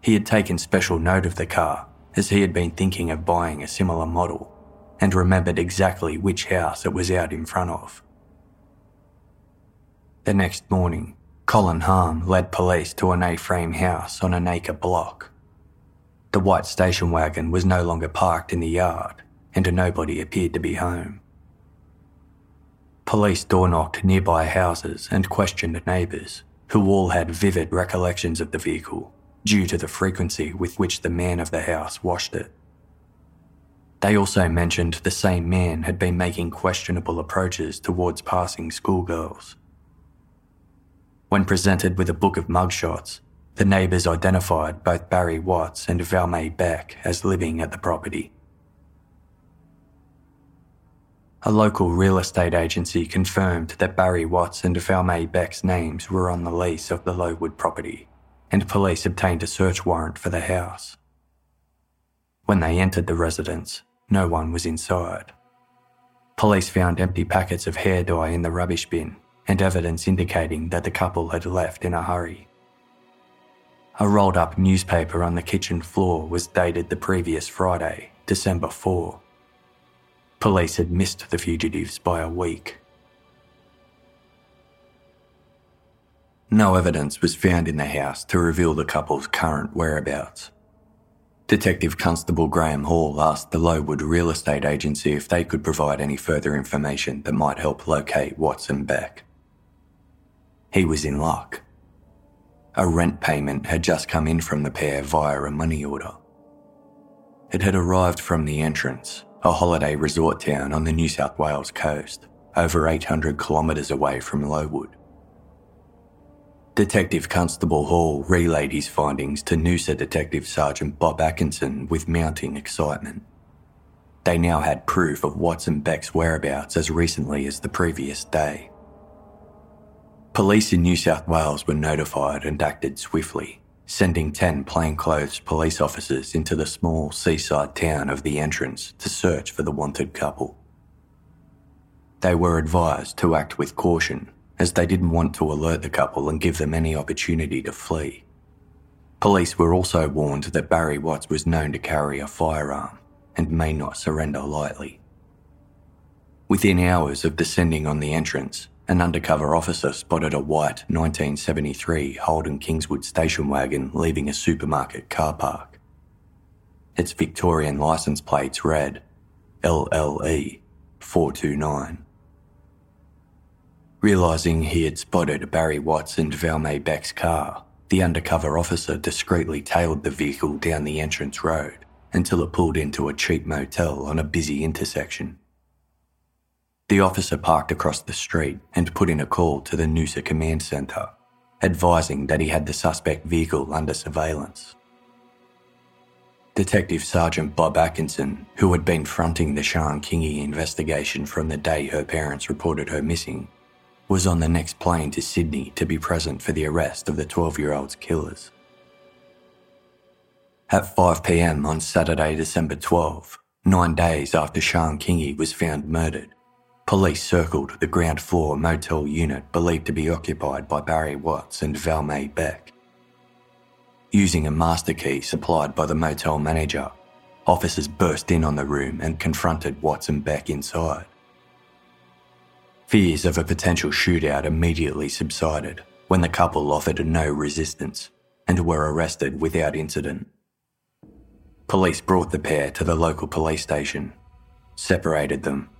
He had taken special note of the car as he had been thinking of buying a similar model and remembered exactly which house it was out in front of. The next morning, Colin Harm led police to an A frame house on an acre block. The white station wagon was no longer parked in the yard, and nobody appeared to be home. Police door knocked nearby houses and questioned neighbours, who all had vivid recollections of the vehicle due to the frequency with which the man of the house washed it. They also mentioned the same man had been making questionable approaches towards passing schoolgirls. When presented with a book of mugshots, the neighbours identified both Barry Watts and Valmae Beck as living at the property. A local real estate agency confirmed that Barry Watts and Valmae Beck's names were on the lease of the Lowood property, and police obtained a search warrant for the house. When they entered the residence, no one was inside. Police found empty packets of hair dye in the rubbish bin and evidence indicating that the couple had left in a hurry. A rolled up newspaper on the kitchen floor was dated the previous Friday, December 4. Police had missed the fugitives by a week. No evidence was found in the house to reveal the couple's current whereabouts. Detective Constable Graham Hall asked the Lowood Real Estate Agency if they could provide any further information that might help locate Watson Beck. He was in luck. A rent payment had just come in from the pair via a money order. It had arrived from the Entrance, a holiday resort town on the New South Wales coast, over 800 kilometres away from Lowood. Detective Constable Hall relayed his findings to Noosa Detective Sergeant Bob Atkinson with mounting excitement. They now had proof of Watson Beck's whereabouts as recently as the previous day. Police in New South Wales were notified and acted swiftly, sending 10 plainclothes police officers into the small seaside town of the Entrance to search for the wanted couple. They were advised to act with caution as they didn't want to alert the couple and give them any opportunity to flee. Police were also warned that Barry Watts was known to carry a firearm and may not surrender lightly. Within hours of descending on the Entrance, an undercover officer spotted a white 1973 Holden Kingswood station wagon leaving a supermarket car park. Its Victorian license plates read LLE 429. Realising he had spotted Barry Watts and Valmae Beck's car, the undercover officer discreetly tailed the vehicle down the entrance road until it pulled into a cheap motel on a busy intersection. The officer parked across the street and put in a call to the Noosa Command Centre, advising that he had the suspect vehicle under surveillance. Detective Sergeant Bob Atkinson, who had been fronting the Sian Kingi investigation from the day her parents reported her missing, was on the next plane to Sydney to be present for the arrest of the 12 year old's killers. At 5pm on Saturday, December 12, nine days after Sian Kingi was found murdered, Police circled the ground floor motel unit believed to be occupied by Barry Watts and Valmae Beck. Using a master key supplied by the motel manager, officers burst in on the room and confronted Watts and Beck inside. Fears of a potential shootout immediately subsided when the couple offered no resistance and were arrested without incident. Police brought the pair to the local police station, separated them,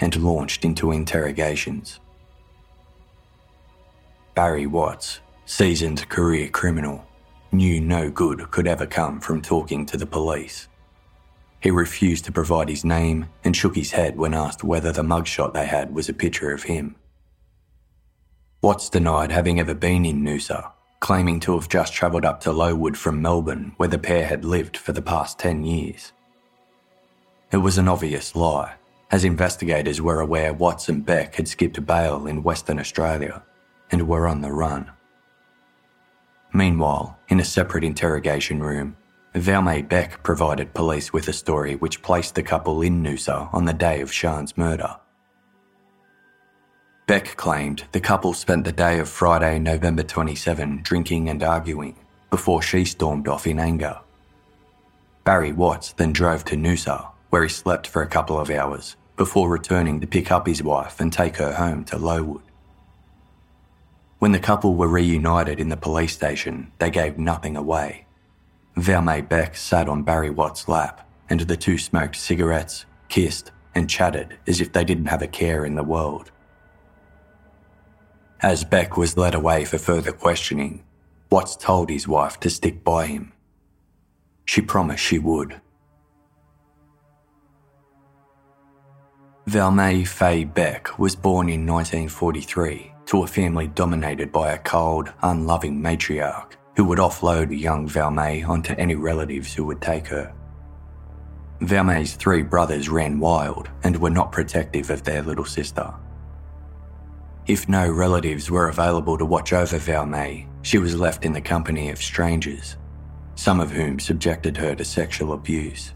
and launched into interrogations. Barry Watts, seasoned career criminal, knew no good could ever come from talking to the police. He refused to provide his name and shook his head when asked whether the mugshot they had was a picture of him. Watts denied having ever been in Noosa, claiming to have just travelled up to Lowood from Melbourne, where the pair had lived for the past 10 years. It was an obvious lie, as investigators were aware Watts and Beck had skipped bail in Western Australia and were on the run. Meanwhile, in a separate interrogation room, Valmae Beck provided police with a story which placed the couple in Noosa on the day of Sian's murder. Beck claimed the couple spent the day of Friday, November 27, drinking and arguing before she stormed off in anger. Barry Watts then drove to Noosa, where he slept for a couple of hours before returning to pick up his wife and take her home to Lowood. When the couple were reunited in the police station, they gave nothing away. Valmae Beck sat on Barry Watts' lap, and the two smoked cigarettes, kissed, and chatted as if they didn't have a care in the world. As Beck was led away for further questioning, Watts told his wife to stick by him. She promised she would. Valmae Faye Beck was born in 1943 to a family dominated by a cold, unloving matriarch who would offload young Valmae onto any relatives who would take her. Valmae's three brothers ran wild and were not protective of their little sister. If no relatives were available to watch over Valmae, she was left in the company of strangers, some of whom subjected her to sexual abuse.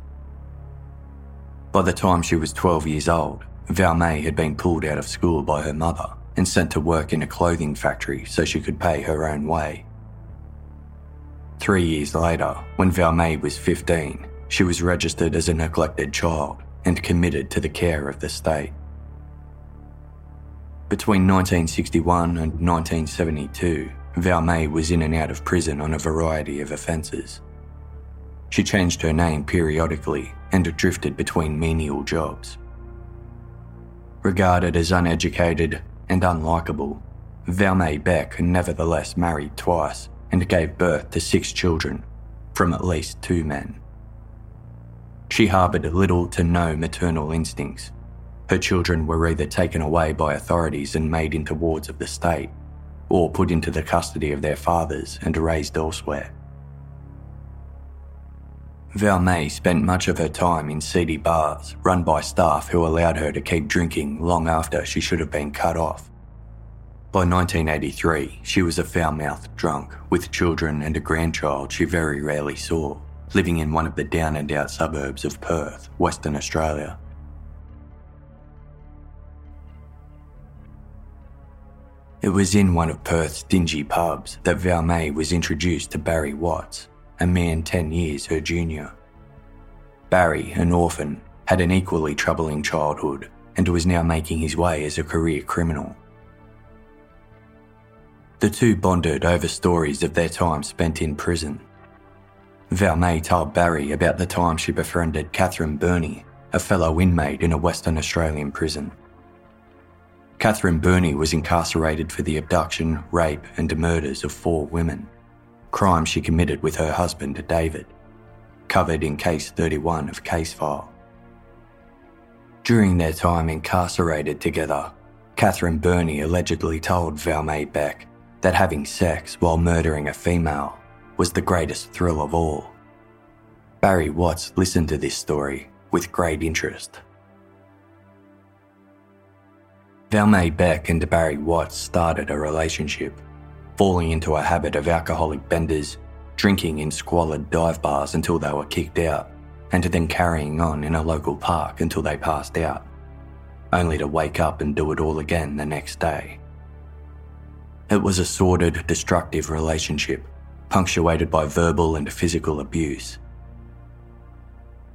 By the time she was 12 years old, Valmae had been pulled out of school by her mother and sent to work in a clothing factory so she could pay her own way. Three years later, when Valmae was 15, she was registered as a neglected child and committed to the care of the state. Between 1961 and 1972, Valmae was in and out of prison on a variety of offences. She changed her name periodically and drifted between menial jobs. Regarded as uneducated and unlikable, Valmae Beck nevertheless married twice and gave birth to six children from at least two men. She harboured little to no maternal instincts. Her children were either taken away by authorities and made into wards of the state, or put into the custody of their fathers and raised elsewhere. Valmae spent much of her time in seedy bars run by staff who allowed her to keep drinking long after she should have been cut off. By 1983, she was a foul mouthed drunk with children and a grandchild she very rarely saw, living in one of the down and out suburbs of Perth, Western Australia. It was in one of Perth's dingy pubs that Valmae was introduced to Barry Watts, a man 10 years her junior. Barry, an orphan, had an equally troubling childhood and was now making his way as a career criminal. The two bonded over stories of their time spent in prison. Valmae told Barry about the time she befriended Catherine Birnie, a fellow inmate in a Western Australian prison. Catherine Birnie was incarcerated for the abduction, rape, and murders of four women crime she committed with her husband, David, covered in Case 31 of Case File. During their time incarcerated together, Catherine Birnie allegedly told Valmae Beck that having sex while murdering a female was the greatest thrill of all. Barry Watts listened to this story with great interest. Valmae Beck and Barry Watts started a relationship falling into a habit of alcoholic benders, drinking in squalid dive bars until they were kicked out, and then carrying on in a local park until they passed out, only to wake up and do it all again the next day. It was a sordid, destructive relationship, punctuated by verbal and physical abuse.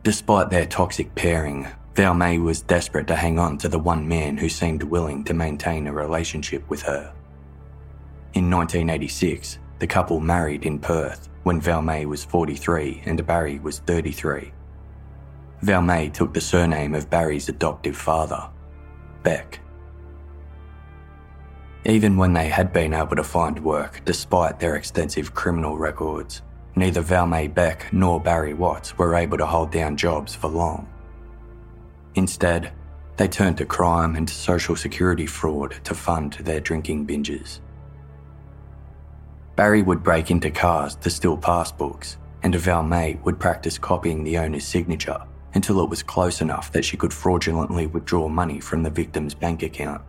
Despite their toxic pairing, Valmae was desperate to hang on to the one man who seemed willing to maintain a relationship with her. In 1986, the couple married in Perth when Valmae was 43 and Barry was 33. Valmae took the surname of Barry's adoptive father, Beck. Even when they had been able to find work despite their extensive criminal records, neither Valmae Beck nor Barry Watts were able to hold down jobs for long. Instead, they turned to crime and social security fraud to fund their drinking binges. Barry would break into cars to steal passbooks, and Valmae would practice copying the owner's signature until it was close enough that she could fraudulently withdraw money from the victim's bank account.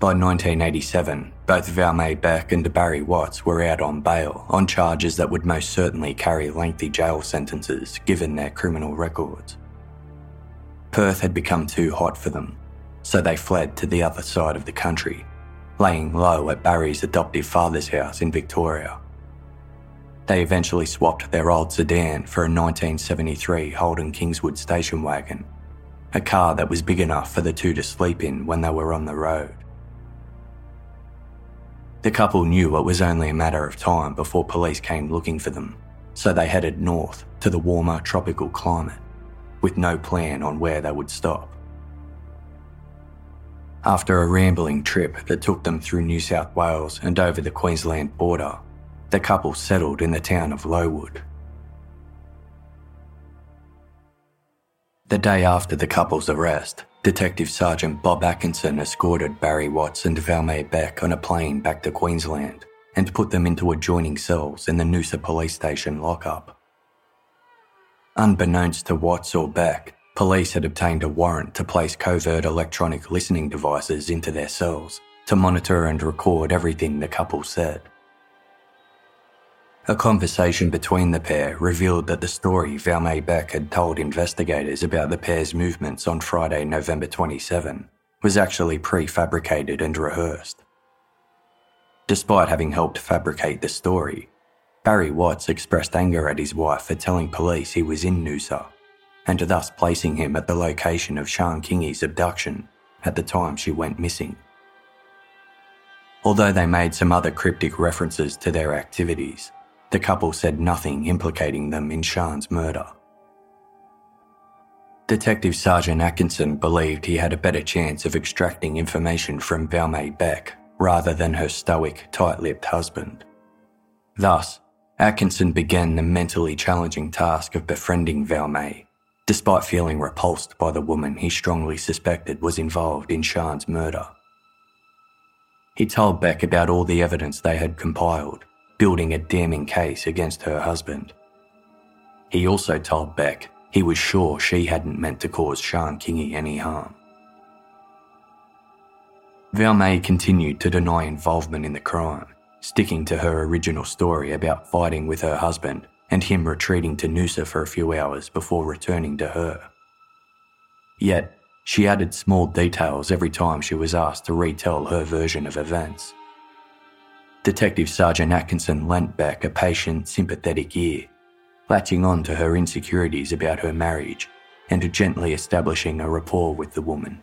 By 1987, both Valmae Beck and Barry Watts were out on bail on charges that would most certainly carry lengthy jail sentences given their criminal records. Perth had become too hot for them, so they fled to the other side of the country, laying low at Barry's adoptive father's house in Victoria. They eventually swapped their old sedan for a 1973 Holden Kingswood station wagon, a car that was big enough for the two to sleep in when they were on the road. The couple knew it was only a matter of time before police came looking for them, so they headed north to the warmer tropical climate, with no plan on where they would stop. After a rambling trip that took them through New South Wales and over the Queensland border, the couple settled in the town of Lowood. The day after the couple's arrest, Detective Sergeant Bob Atkinson escorted Barry Watts and Valmae Beck on a plane back to Queensland and put them into adjoining cells in the Noosa police station lockup. Unbeknownst to Watts or Beck, police had obtained a warrant to place covert electronic listening devices into their cells to monitor and record everything the couple said. A conversation between the pair revealed that the story Valmae Beck had told investigators about the pair's movements on Friday, November 27, was actually prefabricated and rehearsed. Despite having helped fabricate the story, Barry Watts expressed anger at his wife for telling police he was in Noosa, and thus placing him at the location of Sian Kingi's abduction at the time she went missing. Although they made some other cryptic references to their activities, the couple said nothing implicating them in Sian's murder. Detective Sergeant Atkinson believed he had a better chance of extracting information from Valmae Beck rather than her stoic, tight lipped husband. Thus, Atkinson began the mentally challenging task of befriending Valmae, despite feeling repulsed by the woman he strongly suspected was involved in Sian's murder. He told Beck about all the evidence they had compiled building a damning case against her husband. He also told Beck he was sure she hadn't meant to cause Sian Kingi any harm. Valmae continued to deny involvement in the crime, sticking to her original story about fighting with her husband and him retreating to Noosa for a few hours before returning to her. Yet, she added small details every time she was asked to retell her version of events. Detective Sergeant Atkinson lent back a patient, sympathetic ear, latching on to her insecurities about her marriage and gently establishing a rapport with the woman.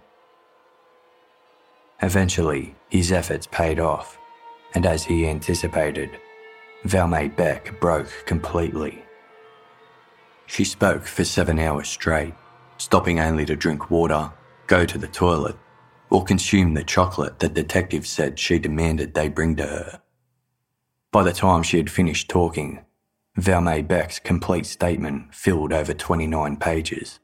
Eventually, his efforts paid off, and as he anticipated, Valmae Beck broke completely. She spoke for seven hours straight, stopping only to drink water, go to the toilet, or consume the chocolate that detectives said she demanded they bring to her. By the time she had finished talking, Valmae Beck's complete statement filled over 29 pages.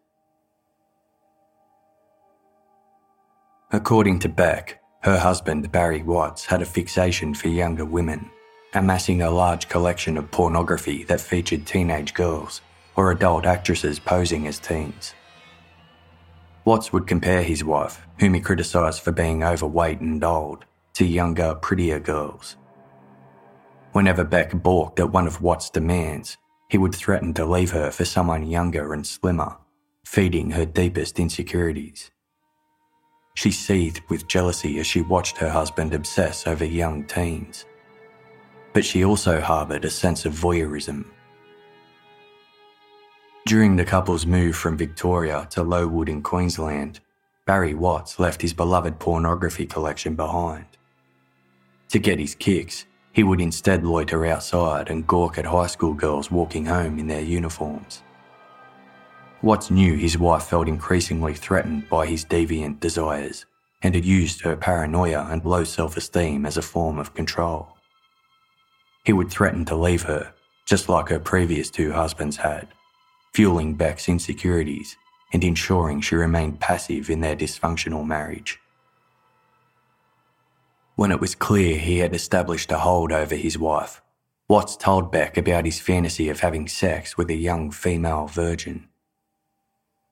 According to Beck, her husband Barry Watts had a fixation for younger women, amassing a large collection of pornography that featured teenage girls or adult actresses posing as teens. Watts would compare his wife, whom he criticised for being overweight and old, to younger, prettier girls. Whenever Beck balked at one of Watt's demands, he would threaten to leave her for someone younger and slimmer, feeding her deepest insecurities. She seethed with jealousy as she watched her husband obsess over young teens. But she also harboured a sense of voyeurism. During the couple's move from Victoria to Lowood in Queensland, Barry Watts left his beloved pornography collection behind. To get his kicks, he would instead loiter outside and gawk at high school girls walking home in their uniforms. Watts knew his wife felt increasingly threatened by his deviant desires and had used her paranoia and low self esteem as a form of control. He would threaten to leave her, just like her previous two husbands had, fueling Beck's insecurities and ensuring she remained passive in their dysfunctional marriage. When it was clear he had established a hold over his wife, Watts told Beck about his fantasy of having sex with a young female virgin.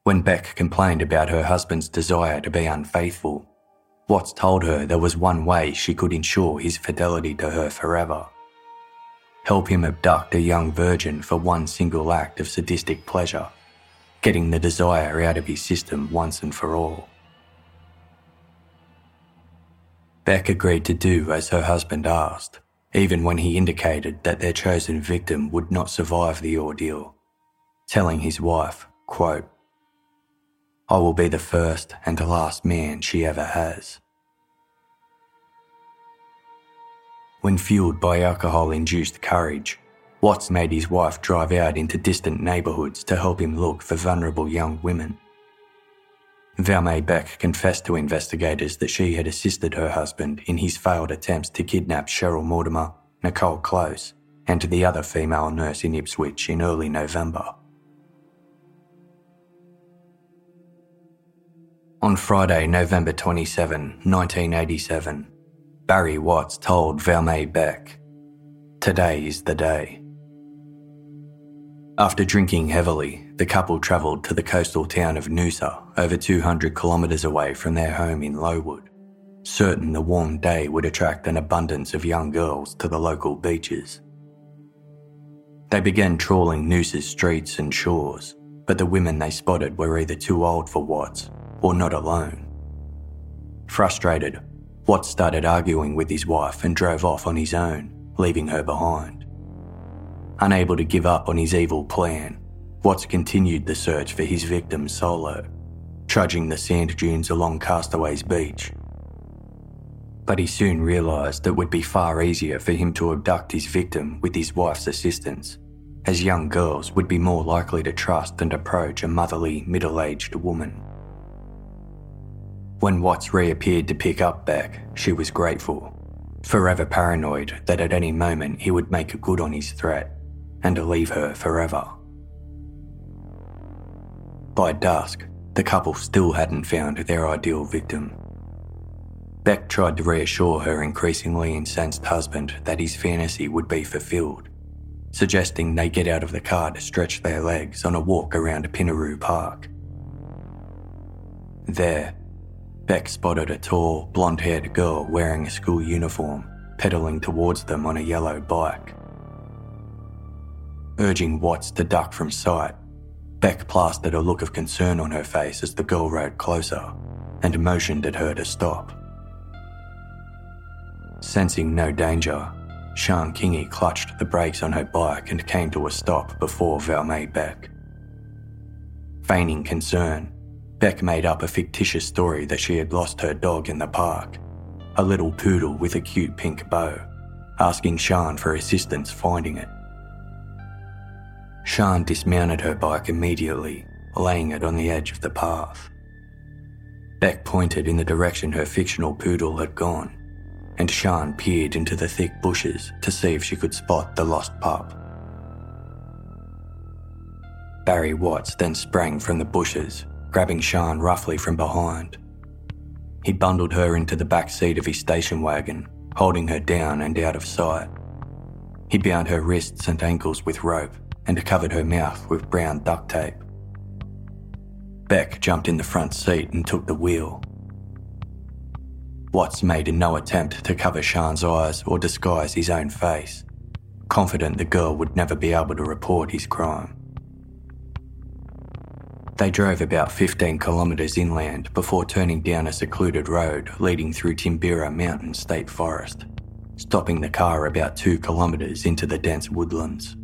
When Beck complained about her husband's desire to be unfaithful, Watts told her there was one way she could ensure his fidelity to her forever. Help him abduct a young virgin for one single act of sadistic pleasure, getting the desire out of his system once and for all. Beck agreed to do as her husband asked, even when he indicated that their chosen victim would not survive the ordeal, telling his wife, quote, I will be the first and the last man she ever has. When fueled by alcohol induced courage, Watts made his wife drive out into distant neighbourhoods to help him look for vulnerable young women. Valmae Beck confessed to investigators that she had assisted her husband in his failed attempts to kidnap Cheryl Mortimer, Nicole Close, and the other female nurse in Ipswich in early November. On Friday, November 27, 1987, Barry Watts told Valmae Beck, Today is the day. After drinking heavily, the couple travelled to the coastal town of Noosa, over 200 kilometres away from their home in Lowood, certain the warm day would attract an abundance of young girls to the local beaches. They began trawling Noosa's streets and shores, but the women they spotted were either too old for Watts or not alone. Frustrated, Watts started arguing with his wife and drove off on his own, leaving her behind. Unable to give up on his evil plan, Watts continued the search for his victim solo, trudging the sand dunes along Castaways Beach. But he soon realised it would be far easier for him to abduct his victim with his wife's assistance, as young girls would be more likely to trust and approach a motherly, middle aged woman. When Watts reappeared to pick up Beck, she was grateful, forever paranoid that at any moment he would make good on his threat and leave her forever. By dusk, the couple still hadn't found their ideal victim. Beck tried to reassure her increasingly incensed husband that his fantasy would be fulfilled, suggesting they get out of the car to stretch their legs on a walk around Pinnaroo Park. There, Beck spotted a tall, blonde haired girl wearing a school uniform pedaling towards them on a yellow bike. Urging Watts to duck from sight, Beck plastered a look of concern on her face as the girl rode closer and motioned at her to stop. Sensing no danger, Sian Kingi clutched the brakes on her bike and came to a stop before Valmae Beck. Feigning concern, Beck made up a fictitious story that she had lost her dog in the park, a little poodle with a cute pink bow, asking Sian for assistance finding it. Sian dismounted her bike immediately, laying it on the edge of the path. Beck pointed in the direction her fictional poodle had gone, and Sian peered into the thick bushes to see if she could spot the lost pup. Barry Watts then sprang from the bushes grabbing Sian roughly from behind. He bundled her into the back seat of his station wagon, holding her down and out of sight. He bound her wrists and ankles with rope and covered her mouth with brown duct tape. Beck jumped in the front seat and took the wheel. Watts made no attempt to cover Sian's eyes or disguise his own face, confident the girl would never be able to report his crime. They drove about 15 kilometres inland before turning down a secluded road leading through Tinbeerwah Mountain State Forest, stopping the car about 2 kilometres into the dense woodlands.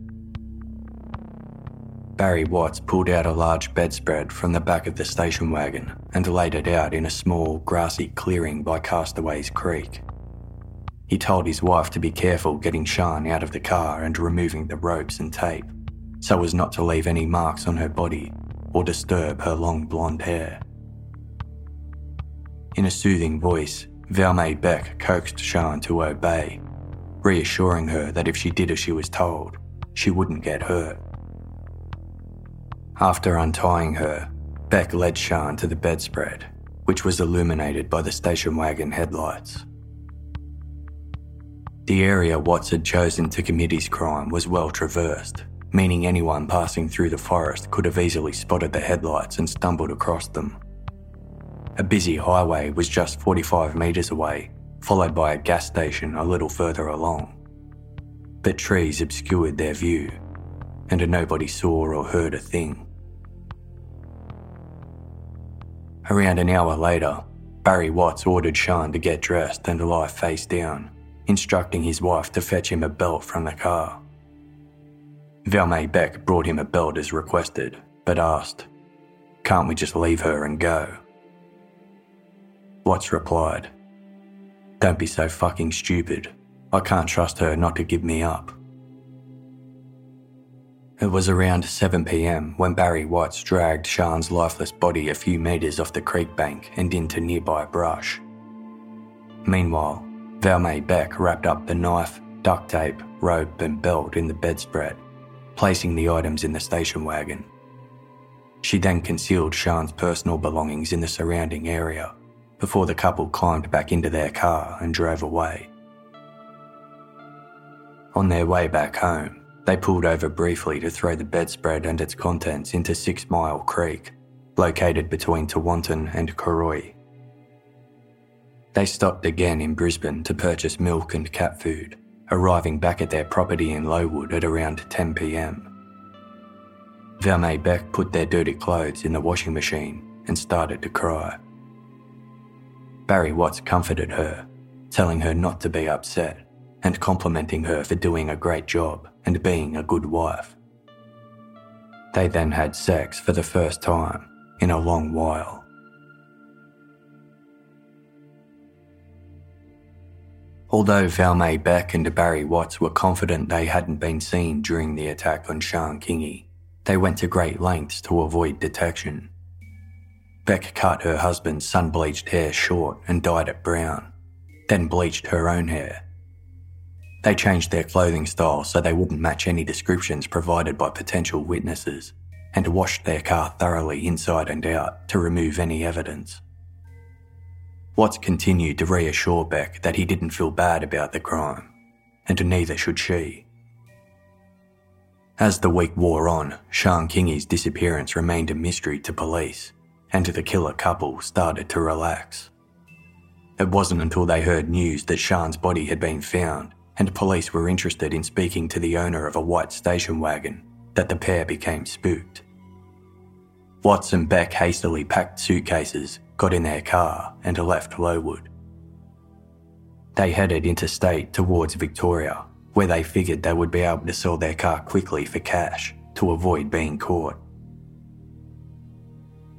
Barry Watts pulled out a large bedspread from the back of the station wagon and laid it out in a small, grassy clearing by Castaways Creek. He told his wife to be careful getting Sian out of the car and removing the ropes and tape, so as not to leave any marks on her body or disturb her long blonde hair. In a soothing voice, Valmae Beck coaxed Sian to obey, reassuring her that if she did as she was told, she wouldn't get hurt. After untying her, Beck led Sian to the bedspread, which was illuminated by the station wagon headlights. The area Watts had chosen to commit his crime was well traversed, meaning anyone passing through the forest could have easily spotted the headlights and stumbled across them. A busy highway was just 45 metres away, followed by a gas station a little further along. But trees obscured their view, and nobody saw or heard a thing. Around an hour later, Barry Watts ordered Sian to get dressed and lie face down, instructing his wife to fetch him a belt from the car. Valmae Beck brought him a belt as requested, but asked, Can't we just leave her and go? Watts replied, Don't be so fucking stupid. I can't trust her not to give me up. It was around 7pm when Barry Watts dragged Sian's lifeless body a few metres off the creek bank and into nearby brush. Meanwhile, Valmae Beck wrapped up the knife, duct tape, rope, and belt in the bedspread placing the items in the station wagon. She then concealed Sian's personal belongings in the surrounding area before the couple climbed back into their car and drove away. On their way back home, they pulled over briefly to throw the bedspread and its contents into Six Mile Creek, located between Tewantin and Cooroy. They stopped again in Brisbane to purchase milk and cat food arriving back at their property in Lowood at around 10 pm. Valmae Beck put their dirty clothes in the washing machine and started to cry. Barry Watts comforted her, telling her not to be upset and complimenting her for doing a great job and being a good wife. They then had sex for the first time in a long while. Although Valmae Beck and Barry Watts were confident they hadn't been seen during the attack on Sian Kingi, they went to great lengths to avoid detection. Beck cut her husband's sun bleached hair short and dyed it brown, then bleached her own hair. They changed their clothing style so they wouldn't match any descriptions provided by potential witnesses, and washed their car thoroughly inside and out to remove any evidence. Watts continued to reassure Beck that he didn't feel bad about the crime, and neither should she. As the week wore on, Sian Kingi's disappearance remained a mystery to police, and the killer couple started to relax. It wasn't until they heard news that Sian's body had been found and police were interested in speaking to the owner of a white station wagon that the pair became spooked. Watts and Beck hastily packed suitcases got in their car and left Lowood. They headed interstate towards Victoria, where they figured they would be able to sell their car quickly for cash to avoid being caught.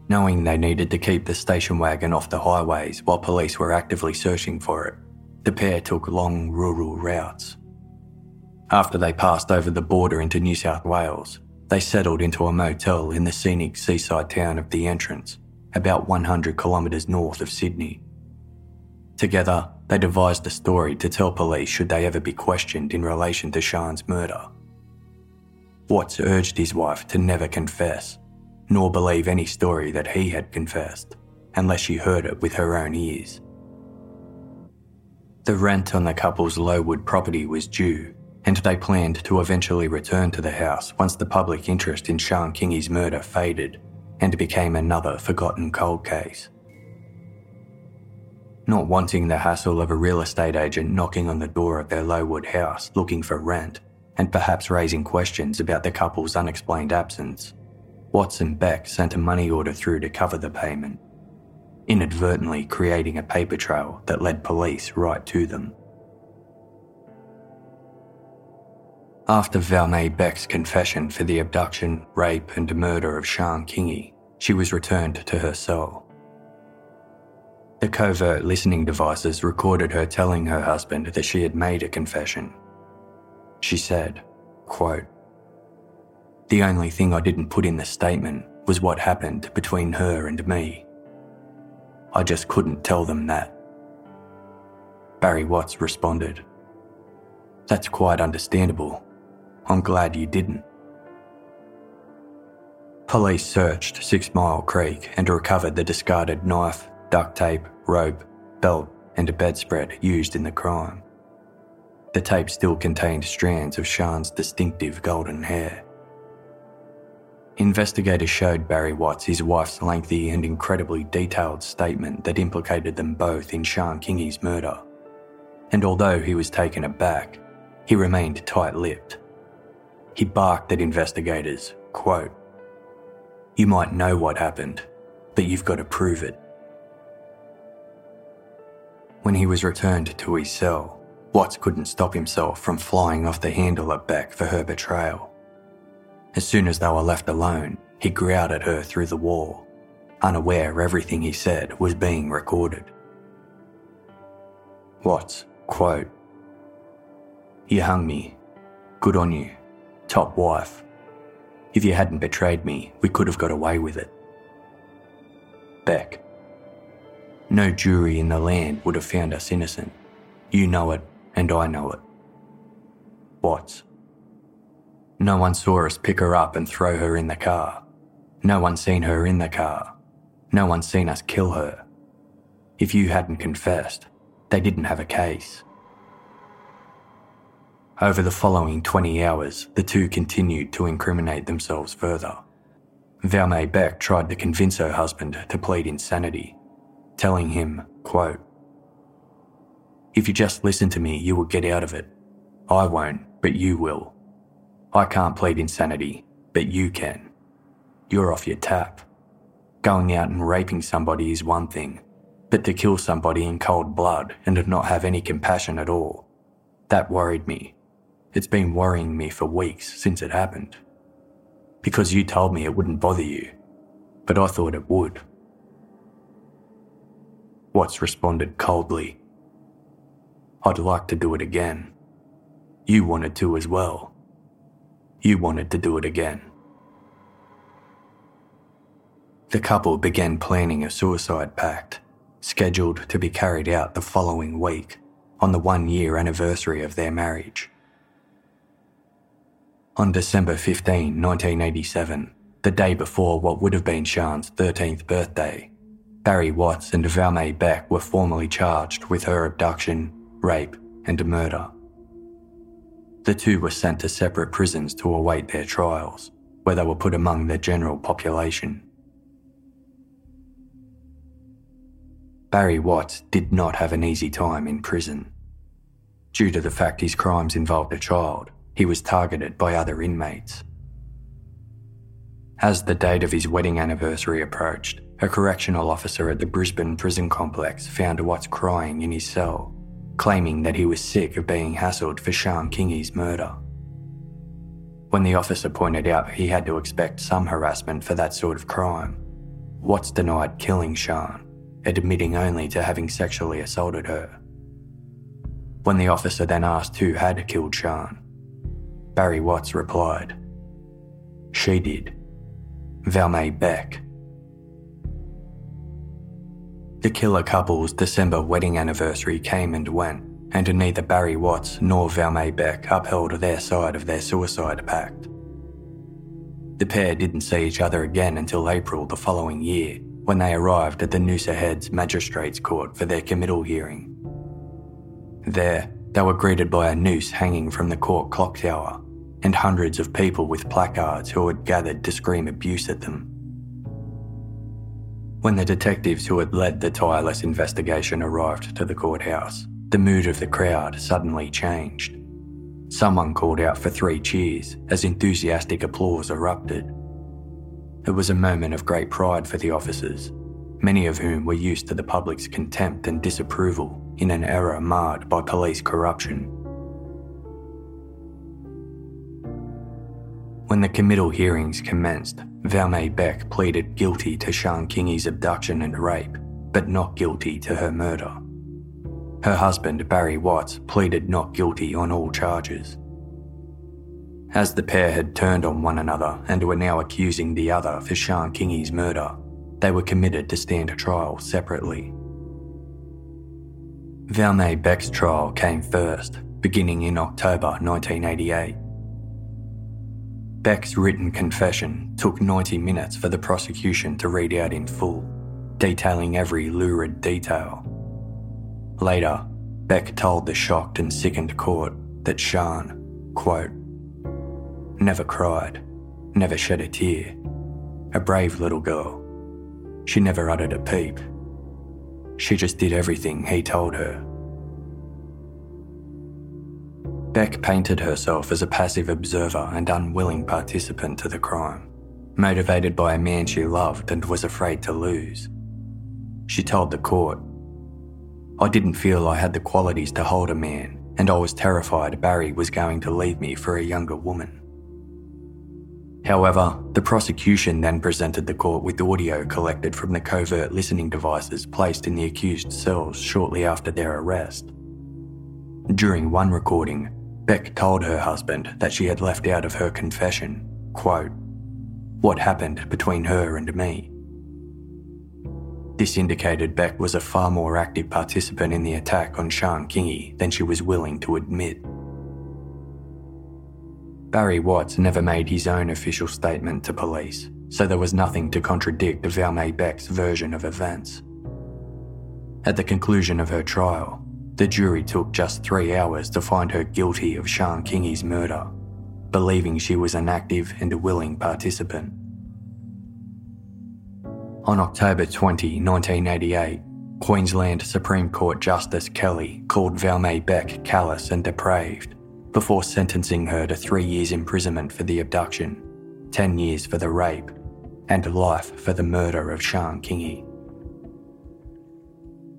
Knowing they needed to keep the station wagon off the highways while police were actively searching for it, the pair took long rural routes. After they passed over the border into New South Wales, they settled into a motel in the scenic seaside town of The Entrance about 100 kilometres north of Sydney. Together, they devised a story to tell police should they ever be questioned in relation to Sian's murder. Watts urged his wife to never confess, nor believe any story that he had confessed, unless she heard it with her own ears. The rent on the couple's Lowood property was due, and they planned to eventually return to the house once the public interest in Sian Kingi's murder faded and became another forgotten cold case. Not wanting the hassle of a real estate agent knocking on the door of their Lowood house looking for rent and perhaps raising questions about the couple's unexplained absence, Watson Beck sent a money order through to cover the payment, inadvertently creating a paper trail that led police right to them. After Valmae Beck's confession for the abduction, rape, and murder of Sian Kingi, she was returned to her cell. The covert listening devices recorded her telling her husband that she had made a confession. She said, quote, The only thing I didn't put in the statement was what happened between her and me. I just couldn't tell them that. Barry Watts responded, That's quite understandable. I'm glad you didn't. Police searched Six Mile Creek and recovered the discarded knife, duct tape, rope, belt, and a bedspread used in the crime. The tape still contained strands of Sian's distinctive golden hair. Investigators showed Barry Watts his wife's lengthy and incredibly detailed statement that implicated them both in Sian Kingi's murder. And although he was taken aback, he remained tight lipped. He barked at investigators, quote, you might know what happened, but you've got to prove it. When he was returned to his cell, Watts couldn't stop himself from flying off the handle at Beck for her betrayal. As soon as they were left alone, he growled at her through the wall, unaware everything he said was being recorded. Watts, quote, You hung me. Good on you. Top wife. If you hadn't betrayed me, we could have got away with it. Beck. No jury in the land would have found us innocent. You know it, and I know it. Watts. No one saw us pick her up and throw her in the car. No one seen her in the car. No one seen us kill her. If you hadn't confessed, they didn't have a case. Over the following 20 hours, the two continued to incriminate themselves further. Valmae Beck tried to convince her husband to plead insanity, telling him, quote, If you just listen to me, you will get out of it. I won't, but you will. I can't plead insanity, but you can. You're off your tap. Going out and raping somebody is one thing, but to kill somebody in cold blood and not have any compassion at all, that worried me. It's been worrying me for weeks since it happened. Because you told me it wouldn't bother you, but I thought it would. Watts responded coldly. I'd like to do it again. You wanted to as well. You wanted to do it again. The couple began planning a suicide pact, scheduled to be carried out the following week, on the one year anniversary of their marriage. On December 15, 1987, the day before what would have been Sian's 13th birthday, Barry Watts and Valmae Beck were formally charged with her abduction, rape, and murder. The two were sent to separate prisons to await their trials, where they were put among the general population. Barry Watts did not have an easy time in prison. Due to the fact his crimes involved a child, he was targeted by other inmates. As the date of his wedding anniversary approached, a correctional officer at the Brisbane prison complex found Watts crying in his cell claiming that he was sick of being hassled for Sian Kingi's murder. When the officer pointed out he had to expect some harassment for that sort of crime, Watts denied killing Sian, admitting only to having sexually assaulted her. When the officer then asked who had killed Sian, Barry Watts replied, She did. Valmae Beck. The killer couple's December wedding anniversary came and went, and neither Barry Watts nor Valmae Beck upheld their side of their suicide pact. The pair didn't see each other again until April the following year, when they arrived at the Noosa Heads Magistrates Court for their committal hearing. There, they were greeted by a noose hanging from the court clock tower, and hundreds of people with placards who had gathered to scream abuse at them. When the detectives who had led the tireless investigation arrived to the courthouse, the mood of the crowd suddenly changed. Someone called out for three cheers as enthusiastic applause erupted. It was a moment of great pride for the officers, many of whom were used to the public's contempt and disapproval in an era marred by police corruption. When the committal hearings commenced, Valmae Beck pleaded guilty to Sian Kingi's abduction and rape, but not guilty to her murder. Her husband, Barry Watts, pleaded not guilty on all charges. As the pair had turned on one another and were now accusing the other for Sian Kingi's murder, they were committed to stand trial separately. Valmae Beck's trial came first, beginning in October 1988. Beck's written confession took 90 minutes for the prosecution to read out in full, detailing every lurid detail. Later, Beck told the shocked and sickened court that Sian, quote, never cried, never shed a tear, a brave little girl. She never uttered a peep. She just did everything he told her. Beck painted herself as a passive observer and unwilling participant to the crime, motivated by a man she loved and was afraid to lose. She told the court, I didn't feel I had the qualities to hold a man, and I was terrified Barry was going to leave me for a younger woman. However, the prosecution then presented the court with audio collected from the covert listening devices placed in the accused cells shortly after their arrest. During one recording, Beck told her husband that she had left out of her confession, quote, what happened between her and me. This indicated Beck was a far more active participant in the attack on Sian Kingi than she was willing to admit. Barry Watts never made his own official statement to police, so there was nothing to contradict Valmae Beck's version of events. At the conclusion of her trial, the jury took just three hours to find her guilty of Sian Kingi's murder, believing she was an active and a willing participant. On October 20, 1988, Queensland Supreme Court Justice Kelly called Valmae Beck callous and depraved before sentencing her to three years imprisonment for the abduction, 10 years for the rape, and life for the murder of Sian Kingi.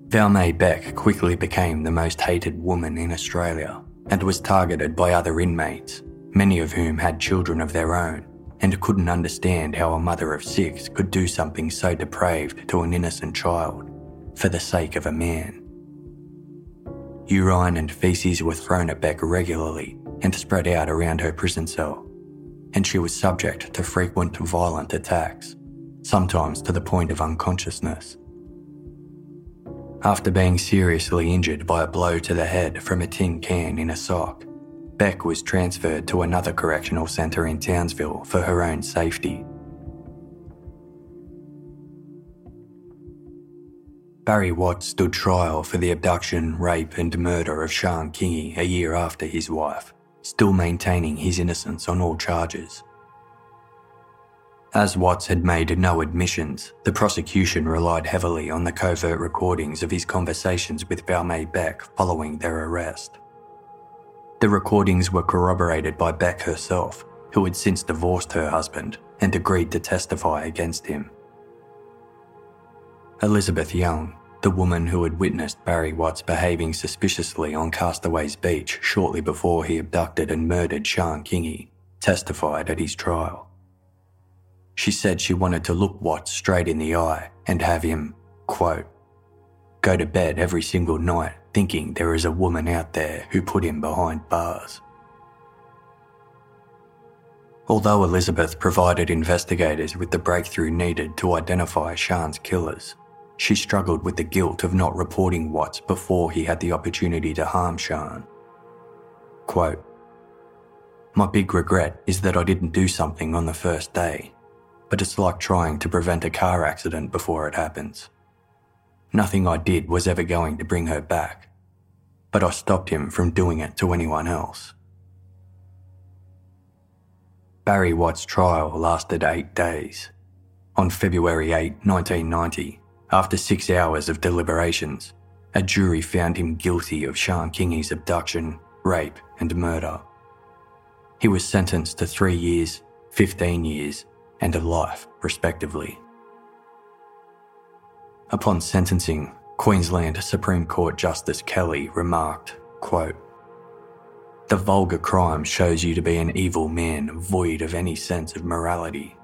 Valmae Beck quickly became the most hated woman in Australia and was targeted by other inmates, many of whom had children of their own and couldn't understand how a mother of six could do something so depraved to an innocent child for the sake of a man. Urine and feces were thrown at Beck regularly and spread out around her prison cell, and she was subject to frequent violent attacks, sometimes to the point of unconsciousness. After being seriously injured by a blow to the head from a tin can in a sock, Beck was transferred to another correctional centre in Townsville for her own safety. Barry Watts stood trial for the abduction, rape, and murder of Sian Kingi a year after his wife, still maintaining his innocence on all charges. As Watts had made no admissions, the prosecution relied heavily on the covert recordings of his conversations with Valmae Beck following their arrest. The recordings were corroborated by Beck herself, who had since divorced her husband and agreed to testify against him. Elizabeth Young, the woman who had witnessed Barry Watts behaving suspiciously on Castaways Beach shortly before he abducted and murdered Sian Kingi, testified at his trial. She said she wanted to look Watts straight in the eye and have him, quote, go to bed every single night thinking there is a woman out there who put him behind bars. Although Elizabeth provided investigators with the breakthrough needed to identify Sian's killers, she struggled with the guilt of not reporting Watts before he had the opportunity to harm Sian. Quote, My big regret is that I didn't do something on the first day, but it's like trying to prevent a car accident before it happens. Nothing I did was ever going to bring her back, but I stopped him from doing it to anyone else. Barry Watt's trial lasted eight days. On February 8, 1990, after six hours of deliberations, a jury found him guilty of Sian Kingi's abduction, rape, and murder. He was sentenced to three years, 15 years, and a life, respectively. Upon sentencing, Queensland Supreme Court Justice Kelly remarked, quote, The vulgar crime shows you to be an evil man void of any sense of morality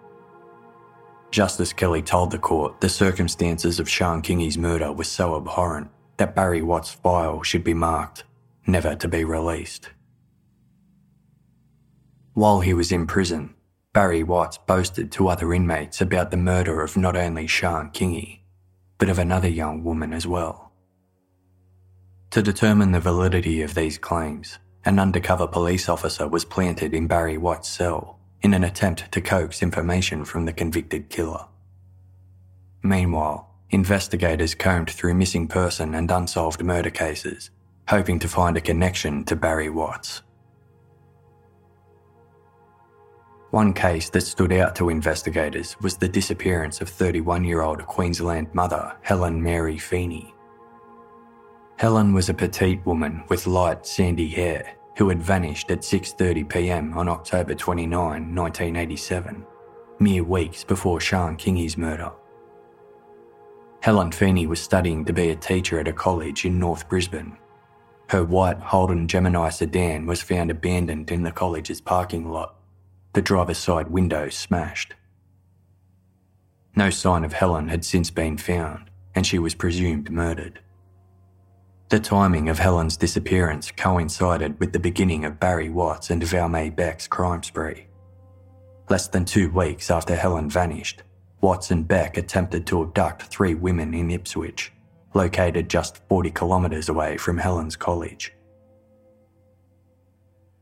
Justice Kelly told the court the circumstances of Sian Kingi's murder were so abhorrent that Barry Watts' file should be marked, never to be released. While he was in prison, Barry Watts boasted to other inmates about the murder of not only Sian Kingi, but of another young woman as well. To determine the validity of these claims, an undercover police officer was planted in Barry Watts' cell in an attempt to coax information from the convicted killer. Meanwhile, investigators combed through missing person and unsolved murder cases, hoping to find a connection to Barry Watts. One case that stood out to investigators was the disappearance of 31 year old Queensland mother Helen Mary Feeney. Helen was a petite woman with light, sandy hair who had vanished at 6:30 p.m. on October 29, 1987, mere weeks before Sian Kingi's murder. Helen Feeney was studying to be a teacher at a college in North Brisbane. Her white Holden Gemini sedan was found abandoned in the college's parking lot, the driver's side window smashed. No sign of Helen had since been found, and she was presumed murdered. The timing of Helen's disappearance coincided with the beginning of Barry Watts and Valmae Beck's crime spree. Less than two weeks after Helen vanished, Watts and Beck attempted to abduct three women in Ipswich, located just 40 kilometres away from Helen's college.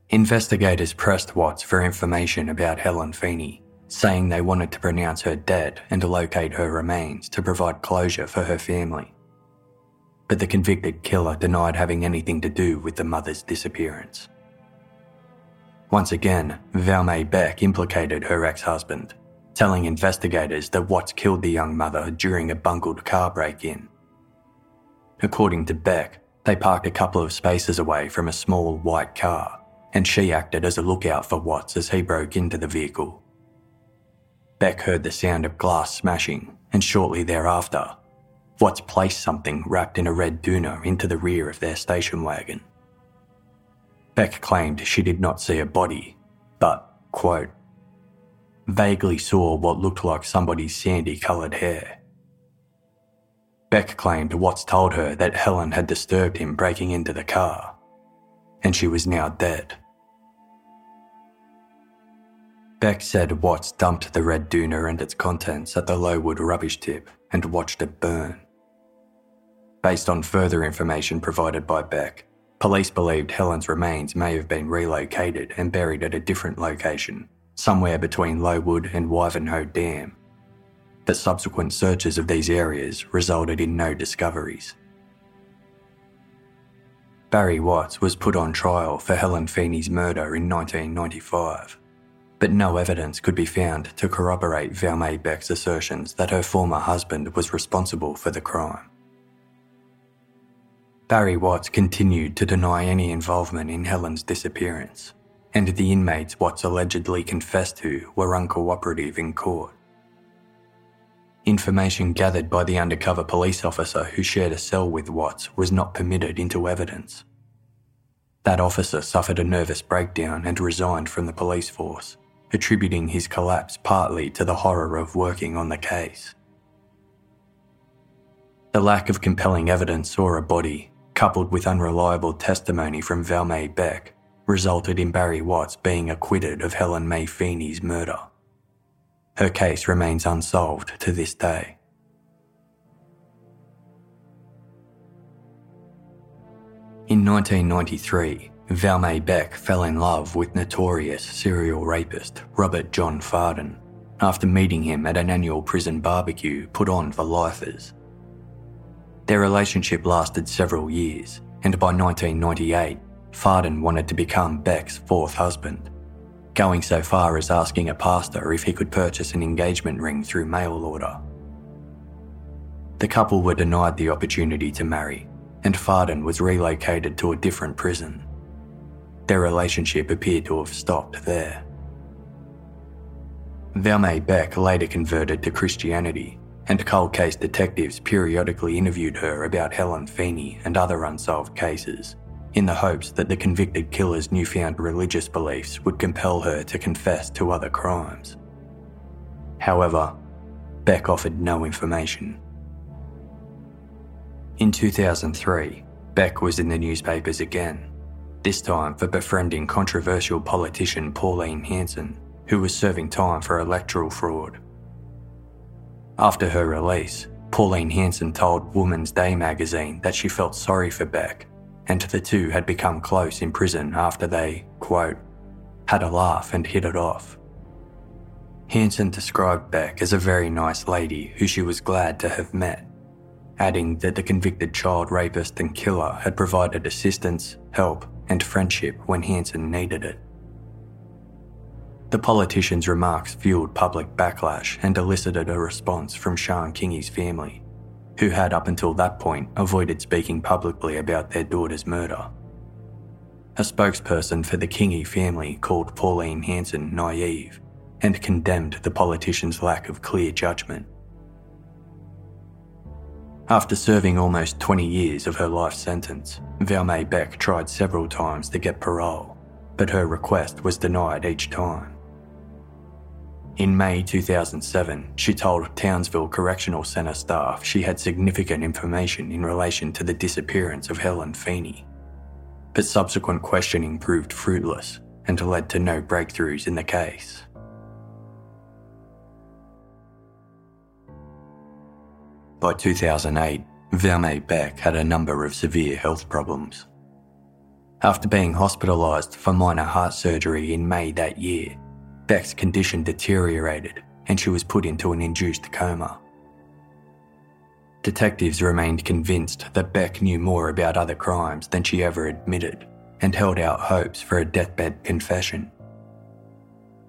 Investigators pressed Watts for information about Helen Feeney, saying they wanted to pronounce her dead and locate her remains to provide closure for her family. But the convicted killer denied having anything to do with the mother's disappearance. Once again, Valmae Beck implicated her ex husband telling investigators that Watts killed the young mother during a bungled car break in. According to Beck, they parked a couple of spaces away from a small white car, and she acted as a lookout for Watts as he broke into the vehicle. Beck heard the sound of glass smashing, and shortly thereafter, Watts placed something wrapped in a red doona into the rear of their station wagon. Beck claimed she did not see a body, but, quote, vaguely saw what looked like somebody's sandy coloured hair. Beck claimed Watts told her that Helen had disturbed him breaking into the car, and she was now dead. Beck said Watts dumped the red doona and its contents at the Lowood rubbish tip and watched it burn. Based on further information provided by Beck, police believed Helen's remains may have been relocated and buried at a different location somewhere between Lowood and Wivenhoe Dam. But subsequent searches of these areas resulted in no discoveries. Barry Watts was put on trial for Helen Feeney's murder in 1995, but no evidence could be found to corroborate Valmae Beck's assertions that her former husband was responsible for the crime. Barry Watts continued to deny any involvement in Helen's disappearance and the inmates Watts allegedly confessed to were uncooperative in court. Information gathered by the undercover police officer who shared a cell with Watts was not permitted into evidence. That officer suffered a nervous breakdown and resigned from the police force, attributing his collapse partly to the horror of working on the case. The lack of compelling evidence or a body, coupled with unreliable testimony from Valmae Beck, resulted in Barry Watts being acquitted of Helen May Feeney's murder. Her case remains unsolved to this day. In 1993, Valmae Beck fell in love with notorious serial rapist Robert John Fardon after meeting him at an annual prison barbecue put on for lifers. Their relationship lasted several years, and by 1998, Fardon wanted to become Beck's fourth husband, going so far as asking a pastor if he could purchase an engagement ring through mail order. The couple were denied the opportunity to marry, and Fardon was relocated to a different prison. Their relationship appeared to have stopped there. Valmae Beck later converted to Christianity, and cold case detectives periodically interviewed her about Helen Feeney and other unsolved cases in the hopes that the convicted killer's newfound religious beliefs would compel her to confess to other crimes. However, Beck offered no information. In 2003, Beck was in the newspapers again, this time for befriending controversial politician Pauline Hanson, who was serving time for electoral fraud. After her release, Pauline Hanson told Woman's Day magazine that she felt sorry for Beck and the two had become close in prison after they, quote, had a laugh and hit it off. Hanson described Beck as a very nice lady who she was glad to have met, adding that the convicted child rapist and killer had provided assistance, help, and friendship when Hanson needed it. The politician's remarks fueled public backlash and elicited a response from Sian Kingi's family, who had up until that point avoided speaking publicly about their daughter's murder. A spokesperson for the Kingi family called Pauline Hanson naive and condemned the politician's lack of clear judgment. After serving almost 20 years of her life sentence, Valmae Beck tried several times to get parole, but her request was denied each time. In May 2007, she told Townsville Correctional Centre staff she had significant information in relation to the disappearance of Helen Feeney. But subsequent questioning proved fruitless and led to no breakthroughs in the case. By 2008, Valmae Beck had a number of severe health problems. After being hospitalised for minor heart surgery in May that year, Beck's condition deteriorated and she was put into an induced coma. Detectives remained convinced that Beck knew more about other crimes than she ever admitted and held out hopes for a deathbed confession.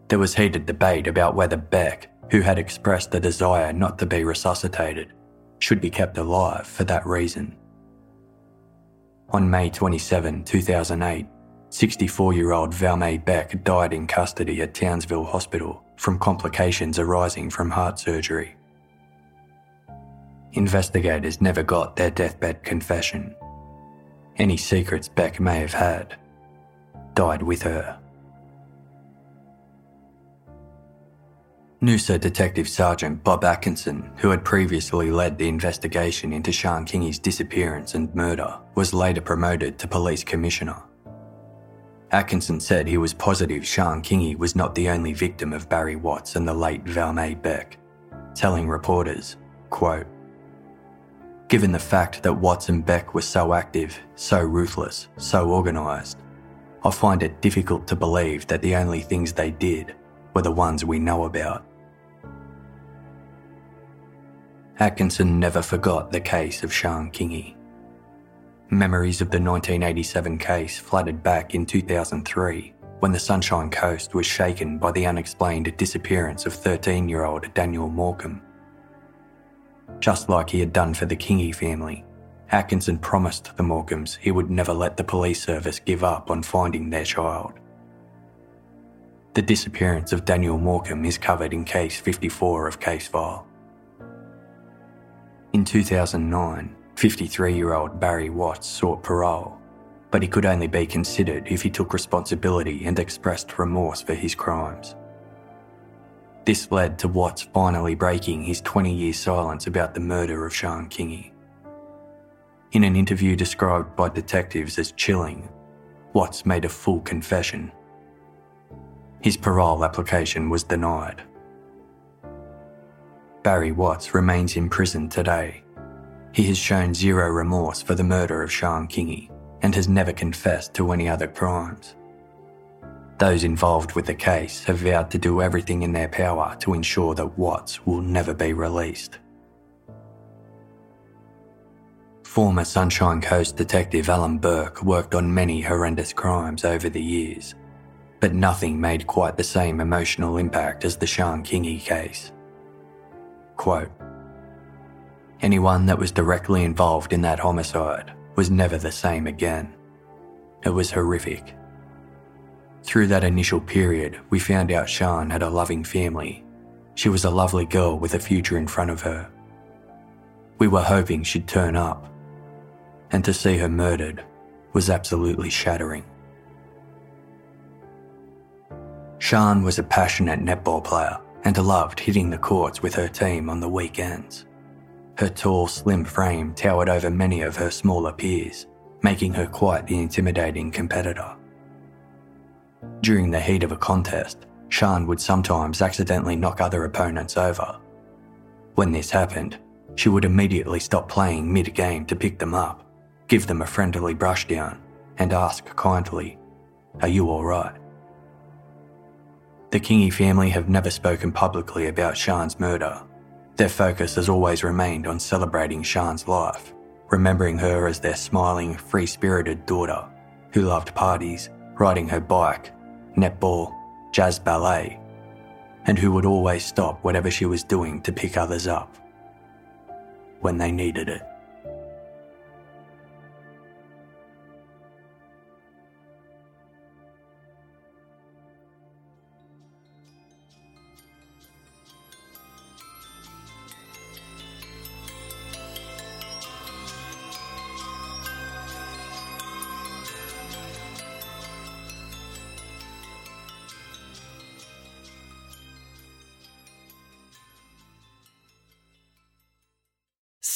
There was heated debate about whether Beck, who had expressed a desire not to be resuscitated, should be kept alive for that reason. On May 27, 2008, 64 year old Valmae Beck died in custody at Townsville Hospital from complications arising from heart surgery. Investigators never got their deathbed confession. Any secrets Beck may have had died with her. Noosa Detective Sergeant Bob Atkinson, who had previously led the investigation into Sian Kingi's disappearance and murder, was later promoted to Police Commissioner. Atkinson said he was positive Sian Kingi was not the only victim of Barry Watts and the late Valmae Beck, telling reporters, quote, Given the fact that Watts and Beck were so active, so ruthless, so organised, I find it difficult to believe that the only things they did were the ones we know about. Atkinson never forgot the case of Sian Kingi. Memories of the 1987 case flooded back in 2003 when the Sunshine Coast was shaken by the unexplained disappearance of 13 year old Daniel Morcombe. Just like he had done for the Kingi family, Atkinson promised the Morcombes he would never let the police service give up on finding their child. The disappearance of Daniel Morcombe is covered in Case 54 of Case File. In 2009, 53 year old Barry Watts sought parole, but he could only be considered if he took responsibility and expressed remorse for his crimes. This led to Watts finally breaking his 20 year silence about the murder of Sian Kingi. In an interview described by detectives as chilling, Watts made a full confession. His parole application was denied. Barry Watts remains in prison today he has shown zero remorse for the murder of Sian Kingi and has never confessed to any other crimes. Those involved with the case have vowed to do everything in their power to ensure that Watts will never be released. Former Sunshine Coast detective Alan Burke worked on many horrendous crimes over the years, but nothing made quite the same emotional impact as the Sian Kingi case. Quote, Anyone that was directly involved in that homicide was never the same again. It was horrific. Through that initial period, we found out Sian had a loving family. She was a lovely girl with a future in front of her. We were hoping she'd turn up, and to see her murdered was absolutely shattering. Sian was a passionate netball player and loved hitting the courts with her team on the weekends. Her tall, slim frame towered over many of her smaller peers, making her quite the intimidating competitor. During the heat of a contest, Sian would sometimes accidentally knock other opponents over. When this happened, she would immediately stop playing mid game to pick them up, give them a friendly brushdown, and ask kindly, Are you alright? The Kingi family have never spoken publicly about Sian's murder, their focus has always remained on celebrating Sian's life, remembering her as their smiling, free spirited daughter who loved parties, riding her bike, netball, jazz ballet, and who would always stop whatever she was doing to pick others up when they needed it.